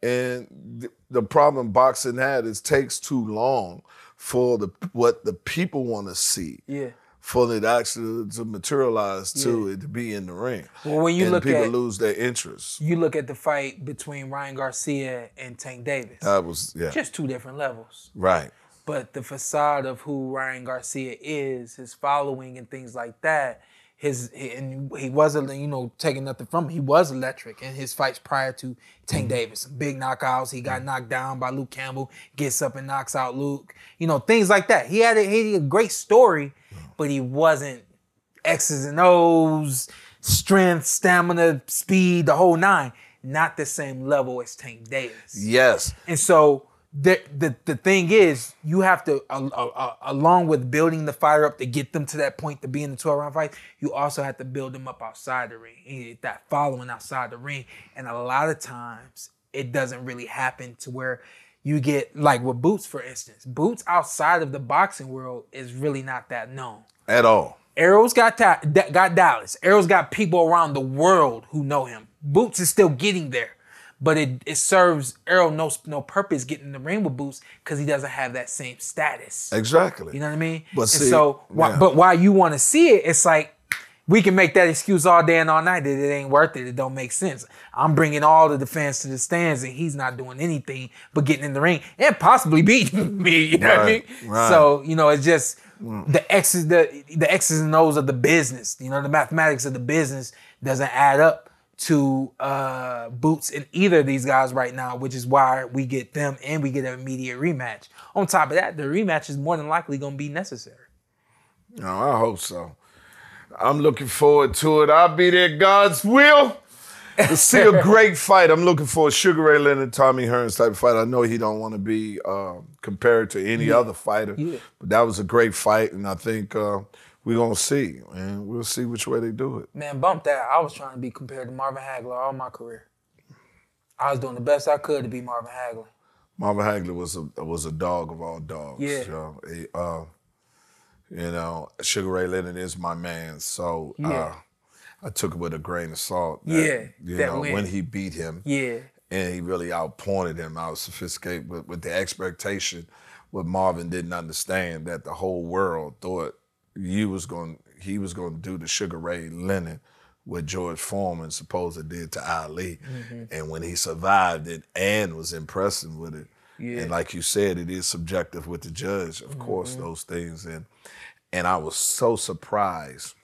And th- the problem boxing had is takes too long for the what the people want to see. Yeah. For it actually to materialize to it to be in the ring. Well, when you and look people at lose their interest. you look at the fight between Ryan Garcia and Tank Davis, That was yeah. just two different levels. right. But the facade of who Ryan Garcia is, his following and things like that, his and he wasn't you know taking nothing from him. He was electric in his fights prior to Tank mm-hmm. Davis. Big knockouts. He got mm-hmm. knocked down by Luke Campbell. Gets up and knocks out Luke. You know things like that. He had a, he had a great story, but he wasn't X's and O's, strength, stamina, speed, the whole nine. Not the same level as Tank Davis. Yes. And so the the, the thing is, you have to, uh, uh, along with building the fighter up to get them to that point to be in the 12 round fight, you also have to build them up outside the ring, that following outside the ring. And a lot of times, it doesn't really happen to where you get, like with Boots, for instance. Boots outside of the boxing world is really not that known. At all. Errol's got ta- got Dallas. Errol's got people around the world who know him. Boots is still getting there, but it, it serves Arrow no no purpose getting in the ring with Boots because he doesn't have that same status. Exactly. You know what I mean? But and see, so, why, yeah. but why you want to see it, it's like we can make that excuse all day and all night that it ain't worth it. It don't make sense. I'm bringing all the fans to the stands and he's not doing anything but getting in the ring and possibly beating me. You know what I mean? Right. So you know, it's just the X's the the X's and O's of the business. You know, the mathematics of the business doesn't add up to uh boots in either of these guys right now, which is why we get them and we get an immediate rematch. On top of that, the rematch is more than likely gonna be necessary. No, I hope so. I'm looking forward to it. I'll be there, God's will. To see a great fight. I'm looking for a Sugar Ray Leonard, Tommy Hearns type of fight. I know he don't want to be uh, compared to any other fighter, Yeah. but that was a great fight, and I think uh, we're gonna see, and we'll see which way they do it. Man, bump that. I was trying to be compared to Marvin Hagler all my career. I was doing the best I could to be Marvin Hagler. Marvin Hagler was a was a dog of all dogs. Yeah. You know, He, uh, you know, Sugar Ray Leonard is my man. So uh, I took it with a grain of salt. that, Yeah, You that know, win. when he beat him. Yeah. And he really outpointed him, out sophisticated with, with the expectation what Marvin didn't understand that the whole world thought you was going he was going to do the Sugar Ray Leonard what George Foreman supposedly did to Ali. Mm-hmm. And when he survived it and was impressing with it, Yeah. Mm-hmm. and like you said, it is subjective with the judge, of course, those things. And and I was so surprised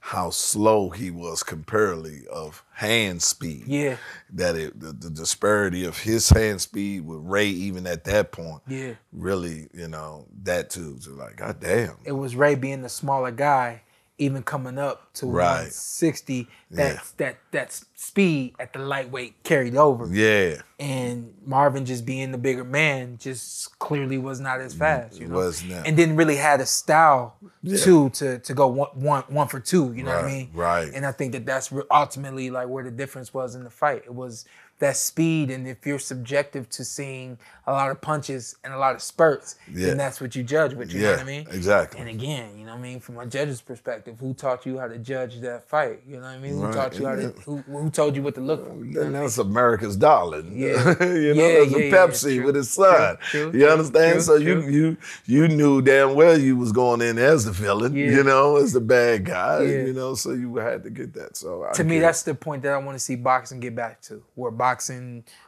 how slow he was comparatively of hand speed. Yeah. That it the, the disparity of his hand speed with Ray even at that point. Yeah. Really, you know, that too. So like, God damn. It was Ray being the smaller guy, even coming up to Right. 160. That Yeah. that that speed at the lightweight carried over. Yeah. and Marvin just being the bigger man just clearly was not as mm, fast, you know. was not. And didn't really had a style Yeah. too to to go one, one, one for two, you know what I mean? right. And I think that that's ultimately like where the difference was in the fight. It was that speed, and if you're subjective to seeing a lot of punches and a lot of spurts, Yeah. then that's what you judge with. You know what I mean? exactly. And again, you know what I mean, from a judge's perspective, who taught you how to judge that fight? You know what I mean? Who Right, taught you how to? Who, who told you what to look for? You know that's America's darling. Yeah. you know, Yeah, yeah, a Pepsi true, with his son. true, you understand? true, so true. you you you knew damn well you was going in as the villain, Yeah. you know, as the bad guy, Yeah. you know, so you had to get that. So I to me, that's the point that I want to see boxing get back to, where boxing,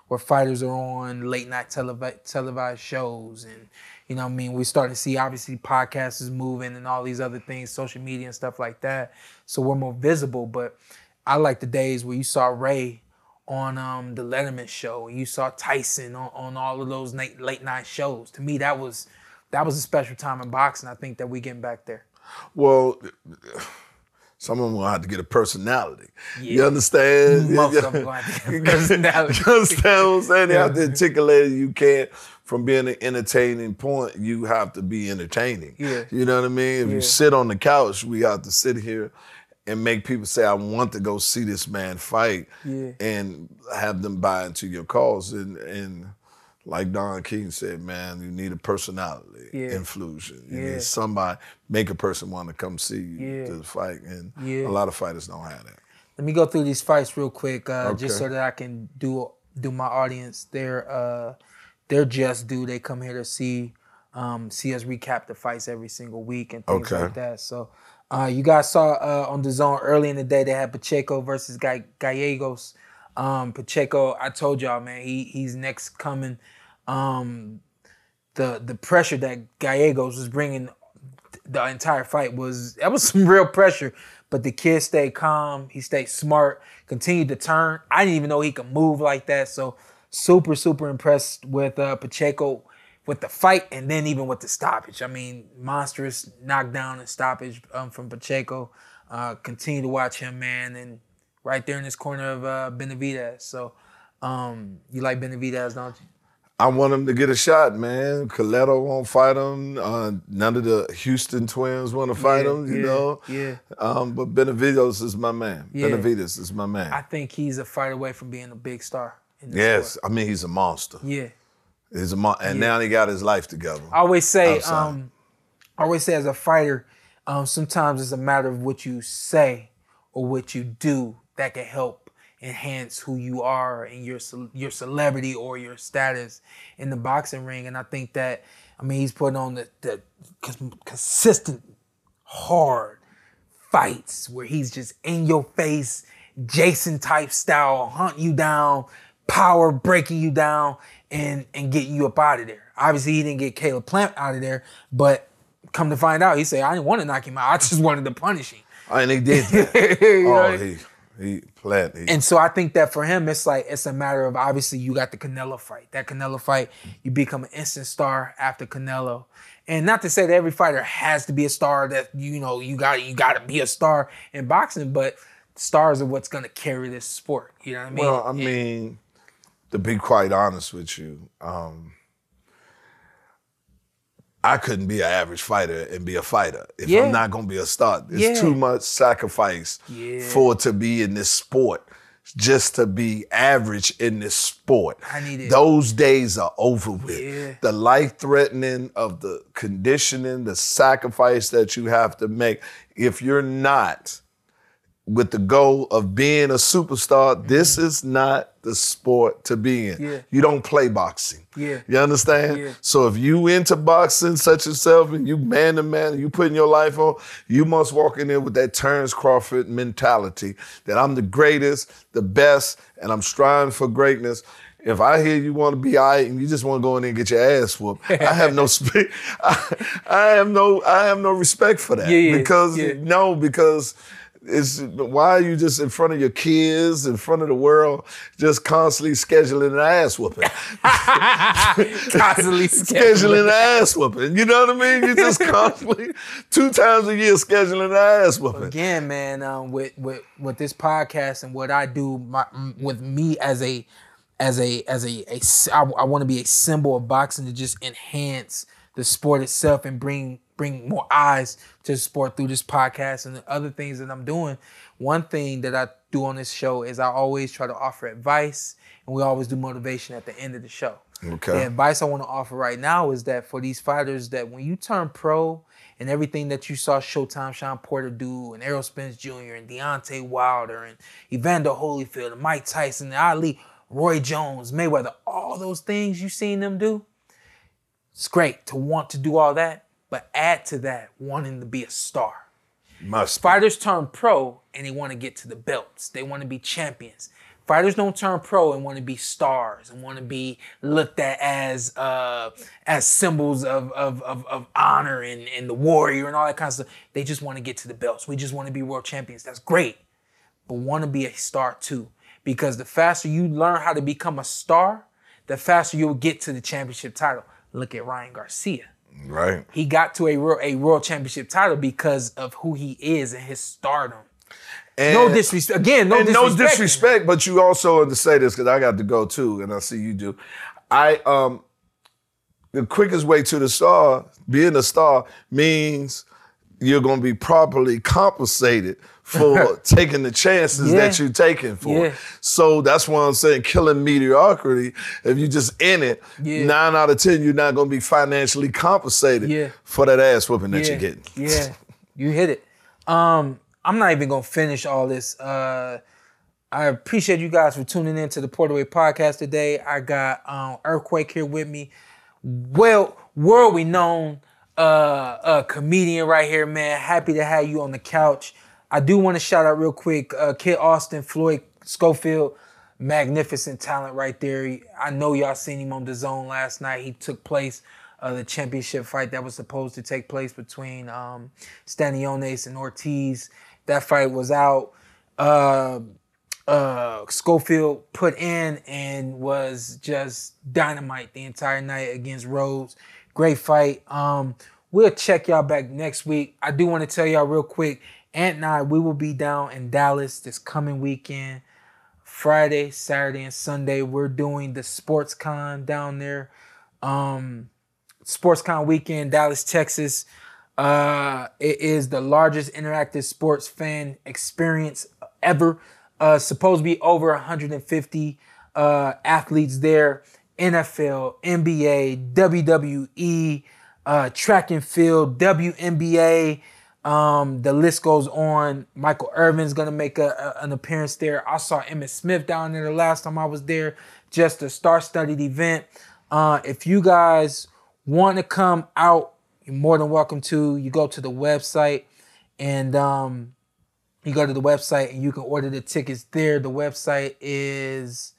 where fighters are on late night televi- televised shows, and you know, I mean, we're starting to see obviously podcasts is moving and all these other things, social media and stuff like that. So we're more visible. But I like the days where you saw Ray on um, the Letterman show, and you saw Tyson on, on all of those late, late night shows. To me, that was that was a special time in boxing. I think that we getting back there. Well, some of them will have to get a personality. You understand? Most of them to get a personality. you understand what I'm saying? They have to articulate it. You can't, from being an entertaining point, you have to be entertaining. Yeah. You know what I mean? If Yeah. you sit on the couch, we have to sit here and make people say, I want to go see this man fight Yeah. and have them buy into your cause. And and like Don King said, man, you need a personality Yeah. infusion. You Yeah. need somebody make a person want to come see you Yeah. to the fight. And Yeah. a lot of fighters don't have that. Let me go through these fights real quick, uh, just so that I can do do my audience their uh, their just due. They come here to see um, see us recap the fights every single week and things Okay. like that. So uh, you guys saw uh, on the zone early in the day they had Pacheco versus Ga- Gallegos. Um, Pacheco, I told y'all, man, he he's next coming. Um, the the pressure that Gallegos was bringing the entire fight was that was some real pressure. But the kid stayed calm. He stayed smart. Continued to turn. I didn't even know he could move like that. So super super impressed with uh, Pacheco with the fight and then even with the stoppage. I mean, monstrous knockdown and stoppage um, from Pacheco. Uh, continue to watch him, man, and right there in this corner of uh, Benavidez. So um, you like Benavidez, don't you? I want him to get a shot, man. Canelo won't fight him. Uh, none of the Houston twins want to fight Yeah, him, you yeah, know. yeah. Um, but Benavidez is my man. Yeah. Benavidez is my man. I think he's a fight away from being a big star. In this yes, sport. I mean he's a monster. Yeah. He's a mon- and now he got his life together. I always say, um, I always say as a fighter, um, sometimes it's a matter of what you say or what you do that can help enhance who you are and your your celebrity or your status in the boxing ring. And I think that, I mean, he's putting on the, the consistent, hard fights where he's just in your face, Jason type style, hunt you down, power breaking you down, and and getting you up out of there. Obviously, he didn't get Caleb Plant out of there, but come to find out, he said, "I didn't want to knock him out. I just wanted to punish him." and he did. Oh, he he plant. He, And so I think that for him, it's like it's a matter of obviously you got the Canelo fight. That Canelo fight, you become an instant star after Canelo. And not to say that every fighter has to be a star. That you know you got you got to be a star in boxing, but stars are what's gonna carry this sport. You know what I mean? well, I mean, to be quite honest with you, um, I couldn't be an average fighter and be a fighter if Yeah. I'm not gonna be a star. It's Yeah. too much sacrifice Yeah. for to be in this sport. Just to be average in this sport. I need it. Those days are over with. The life threatening of the conditioning, the sacrifice that you have to make. If you're not with the goal of being a superstar, this is not the sport to be in. Mm-hmm. Yeah. You don't play boxing. Yeah. You understand? Yeah. So if you into boxing, such yourself, and you man to man, you putting your life on, you must walk in there with that Terence Crawford mentality that I'm the greatest, the best, and I'm striving for greatness. If I hear you want to be all right and you just want to go in there and get your ass whooped, I have no spe- I, I have no I have no respect for that. Yeah, yeah, because yeah. no, because it's why are you just in front of your kids, in front of the world, just constantly scheduling an ass whooping? Constantly scheduling an ass whooping. You know what I mean? You just constantly two times a year scheduling an ass whooping. again, man, um, with with with this podcast and what I do, my, with me as a as a as a, a s- I, want to be a symbol of boxing to just enhance the sport itself and bring bring more eyes to the sport through this podcast and the other things that I'm doing. One thing that I do on this show is I always try to offer advice, and we always do motivation at the end of the show. Okay. The advice I want to offer right now is that for these fighters, that when you turn pro and everything that you saw Showtime Shawn Porter do, and Errol Spence Jr., and Deontay Wilder, and Evander Holyfield, and Mike Tyson, and Ali, Roy Jones, Mayweather, all those things you seen them do, it's great to want to do all that, but add to that wanting to be a star. Must. Fighters turn pro and they want to get to the belts. They want to be champions. Fighters don't turn pro and want to be stars and want to be looked at as uh, as symbols of, of, of, of honor and, and the warrior and all that kind of stuff. They just want to get to the belts. We just want to be world champions. That's great. But want to be a star too. Because the faster you learn how to become a star, the faster you'll get to the championship title. Look at Ryan Garcia Right. he got to a world, a world championship title because of who he is and his stardom. And, No disrespect. Again, no disrespect. no disrespect, but you also have to say this because I got to go too, and I see you do. I um, the quickest way to the star, being a star, means you're going to be properly compensated for taking the chances Yeah. that you're taking for. Yeah. So that's why I'm saying killing mediocrity. If you just in it, Yeah. nine out of ten, you're not gonna be financially compensated for that ass whooping that you're getting. Yeah, you hit it. Um, I'm not even gonna finish all this. Uh, I appreciate you guys for tuning in to the PorterWay podcast today. I got um, Earthquake here with me. Well, world we known uh, uh, comedian right here, man. Happy to have you on the couch. I do want to shout out real quick, uh, Kid Austin, Floyd Schofield, magnificent talent right there. I know y'all seen him on the zone last night. He took place uh, the championship fight that was supposed to take place between um, Stanionis and Ortiz. That fight was out. Uh, uh, Schofield put in and was just dynamite the entire night against Rhodes. Great fight. Um, we'll check y'all back next week. I do want to tell y'all real quick, Ant and I, we will be down in Dallas this coming weekend. Friday, Saturday, and Sunday. We're doing the Sports Con down there. Um, SportsCon weekend, Dallas, Texas. Uh, it is the largest interactive sports fan experience ever. Uh, supposed to be over 150 uh, athletes there. NFL, NBA, WWE, uh, track and field, WNBA. Um, the list goes on. Michael Irvin's gonna make a, a- an appearance there. I saw Emmitt Smith down there the last time I was there. Just a star-studded event. Uh, if you guys want to come out, you're more than welcome to. You go to the website and um, you go to the website and you can order the tickets there. The website is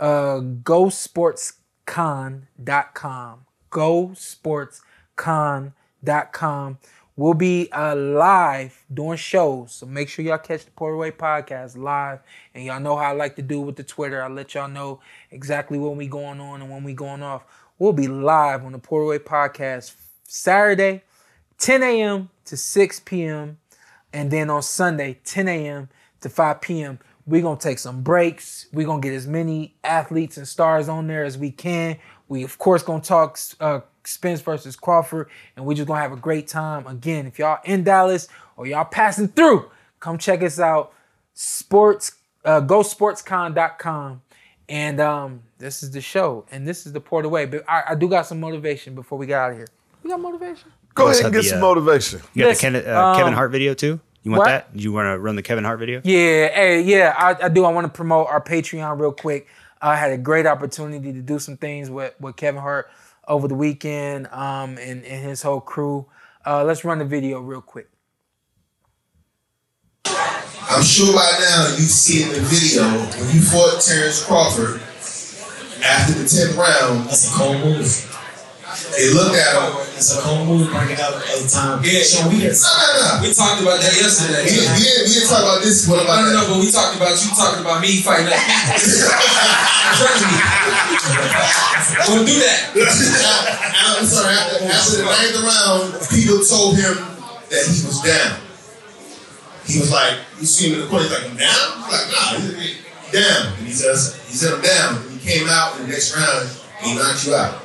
uh, gosportscon.com. Gosportscon.com. We'll be uh, live doing shows, so make sure y'all catch the PorterWay podcast live. And y'all know how I like to do with the Twitter. I let y'all know exactly when we going on and when we going off. We'll be live on the PorterWay podcast Saturday, 10 a.m. to 6 p.m. And then on Sunday, 10 a.m. to 5 p.m., we're to take some breaks. We're to get as many athletes and stars on there as we can. We, of course, to talk uh, Spence versus Crawford, and we're just going to have a great time. Again, if y'all in Dallas or y'all passing through, come check us out. Sports, uh, gosportscon.com. And um, this is the show, and this is the PorterWay. But I, I do got some motivation before we get out of here. We got motivation. Go ahead and get the, some uh, motivation. You got Listen, the Ken, uh, Kevin um, Hart video too? You want what? that? You want to run the Kevin Hart video? Yeah, hey, yeah, I, I do. I want to promote our Patreon real quick. I had a great opportunity to do some things with, with Kevin Hart over the weekend um, and, and his whole crew. Uh, let's run the video real quick. I'm sure by now you've seen the video when you fought Terence Crawford after the 10th round. That's a cold move. They looked at him. That's a cold move. Bring it up every time. Yeah, so we No, no, no. We talked about that yesterday. We, we, didn't, we didn't talk about this one I about don't know, but we talked about you talking about me fighting that. Trust me. Don't do that. I'm sorry. After, after the ninth round, people told him that he was down. He was like, you see him in the corner, he's like, I'm down? He's like, nah, he's down. And he says, he said, I'm down. And he came out in the next round, and he knocked you out.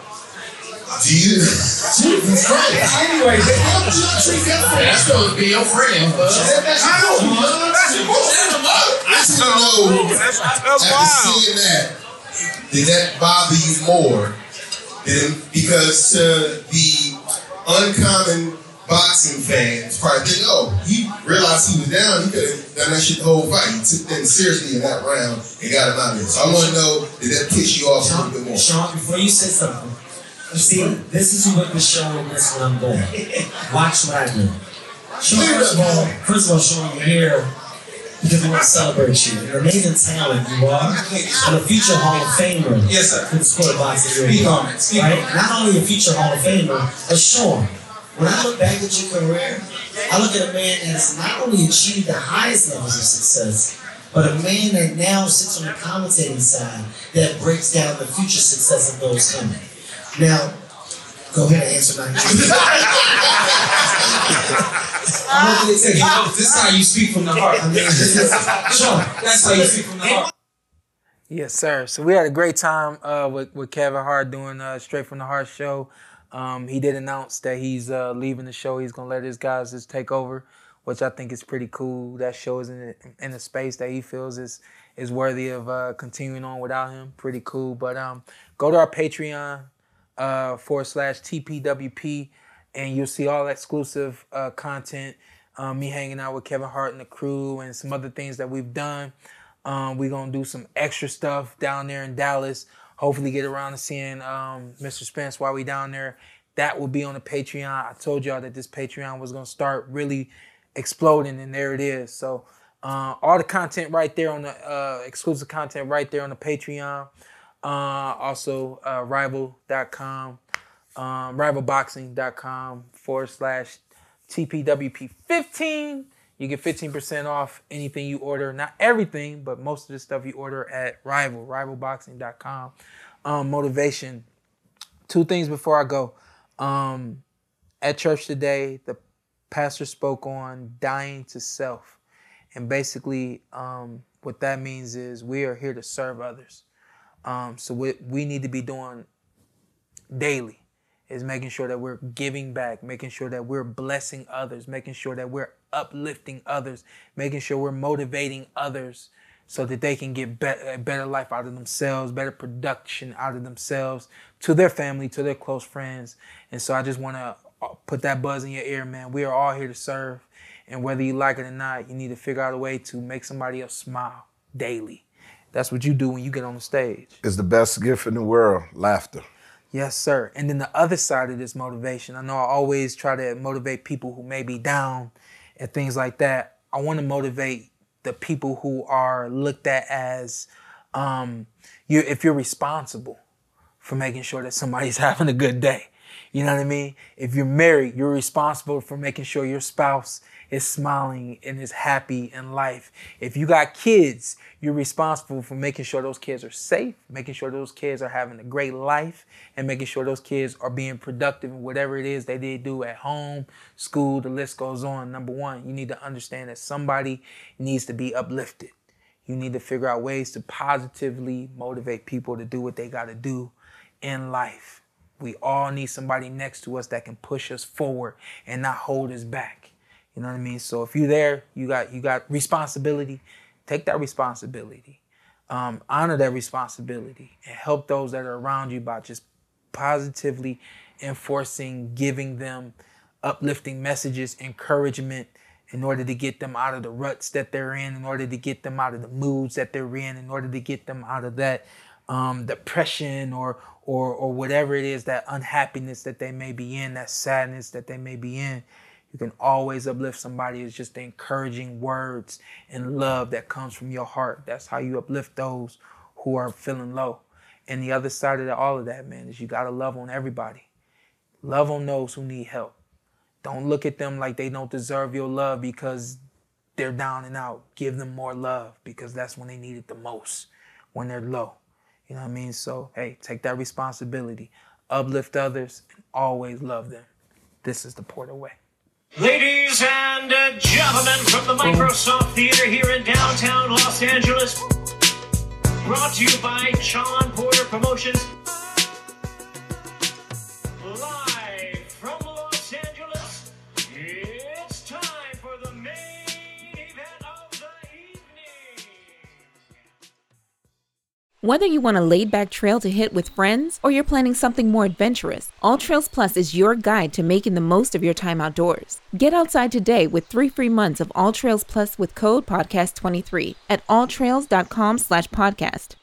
Do you? Jesus Christ. Anyway, they don't do not treat that friend. That's supposed to be your friend, bud. That's your bud. That's your bud. I just know, after seeing that, did that bother you more than because to the uncommon boxing fans probably think, oh, he realized he was down, he could have done that shit the whole fight. He took that seriously in that round and got him out of there. So I want to know, did that piss you off a little bit more? Shawn, before you say something, you see, this is what the show is what I'm doing. Watch what I do. First of all, first of all, Shawn, you're here because we want to celebrate you. You're an amazing talent, you are. And a future Hall of Famer. Yes, sir. For the sport of boxing. Speak you're on right? Not only a future Hall of Famer, but Shawn, when I look back at your career, I look at a man that has not only achieved the highest levels of success, but a man that now sits on the commentating side that breaks down the future success of those coming. Now, go ahead and answer my I'm gonna tell you, no, this is how you speak from the heart. I mean, this is, Shawn, That's how you speak from the heart. Yes, sir. So we had a great time uh, with, with Kevin Hart doing uh, Straight from the Hart show. Um, he did announce that he's uh, leaving the show. He's going to let his guys just take over which I think is pretty cool. That shows in in a space that he feels is is worthy of uh, continuing on without him. Pretty cool. But um, go to our Patreon uh, forward slash TPWP, and you'll see all exclusive uh, content. Um, me hanging out with Kevin Hart and the crew, and some other things that we've done. Um, we're gonna do some extra stuff down there in Dallas. Hopefully, get around to seeing um, Mr. Spence while we down there. That will be on the Patreon. I told y'all that this Patreon was gonna start really exploding, and there it is. So uh, all the content right there on the uh, exclusive content right there on the Patreon. Uh, also, uh, rival.com, um, rivalboxing.com forward slash TPWP15. You get 15% off anything you order. Not everything, but most of the stuff you order at Rival, rivalboxing.com. Um, motivation. Two things before I go. Um, at church today, the pastor spoke on dying to self. And basically, um, what that means is we are here to serve others. Um, so what we need to be doing daily is making sure that we're giving back, making sure that we're blessing others, making sure that we're uplifting others, making sure we're motivating others so that they can get be- a better life out of themselves, better production out of themselves, to their family, to their close friends. And so I just want to uh, put that buzz in your ear, man. We are all here to serve. And whether you like it or not, you need to figure out a way to make somebody else smile daily. That's what you do when you get on the stage. It's the best gift in the world, laughter. Yes, sir. And then the other side of this motivation, I know I always try to motivate people who may be down and things like that. I want to motivate the people who are looked at as um, you if you're responsible for making sure that somebody's having a good day. You know what I mean? If you're married, you're responsible for making sure your spouse is smiling and is happy in life. If you got kids, you're responsible for making sure those kids are safe, making sure those kids are having a great life, and making sure those kids are being productive in whatever it is they did do at home, school, the list goes on. Number one, you need to understand that somebody needs to be uplifted. You need to figure out ways to positively motivate people to do what they got to do in life. We all need somebody next to us that can push us forward and not hold us back. You know what I mean? So if you're there, you got you got responsibility. Take that responsibility. Um, honor that responsibility and help those that are around you by just positively enforcing, giving them uplifting messages, encouragement in order to get them out of the ruts that they're in, in order to get them out of the moods that they're in, in order to get them out of that um, depression or or or whatever it is, that unhappiness that they may be in, that sadness that they may be in. You can always uplift somebody. It's just the encouraging words and love that comes from your heart. That's how you uplift those who are feeling low. And the other side of the, all of that, man, is you got to love on everybody. Love on those who need help. Don't look at them like they don't deserve your love because they're down and out. Give them more love because that's when they need it the most, when they're low. You know what I mean? So, hey, take that responsibility. Uplift others and always love them. This is the PorterWay. Ladies and gentlemen from the Microsoft Theater here in downtown Los Angeles, brought to you by Shawn Porter Promotions. Whether you want a laid back trail to hit with friends or you're planning something more adventurous, AllTrails Plus is your guide to making the most of your time outdoors. Get outside today with three free months of AllTrails Plus with code podcast23 at alltrails.com slash podcast.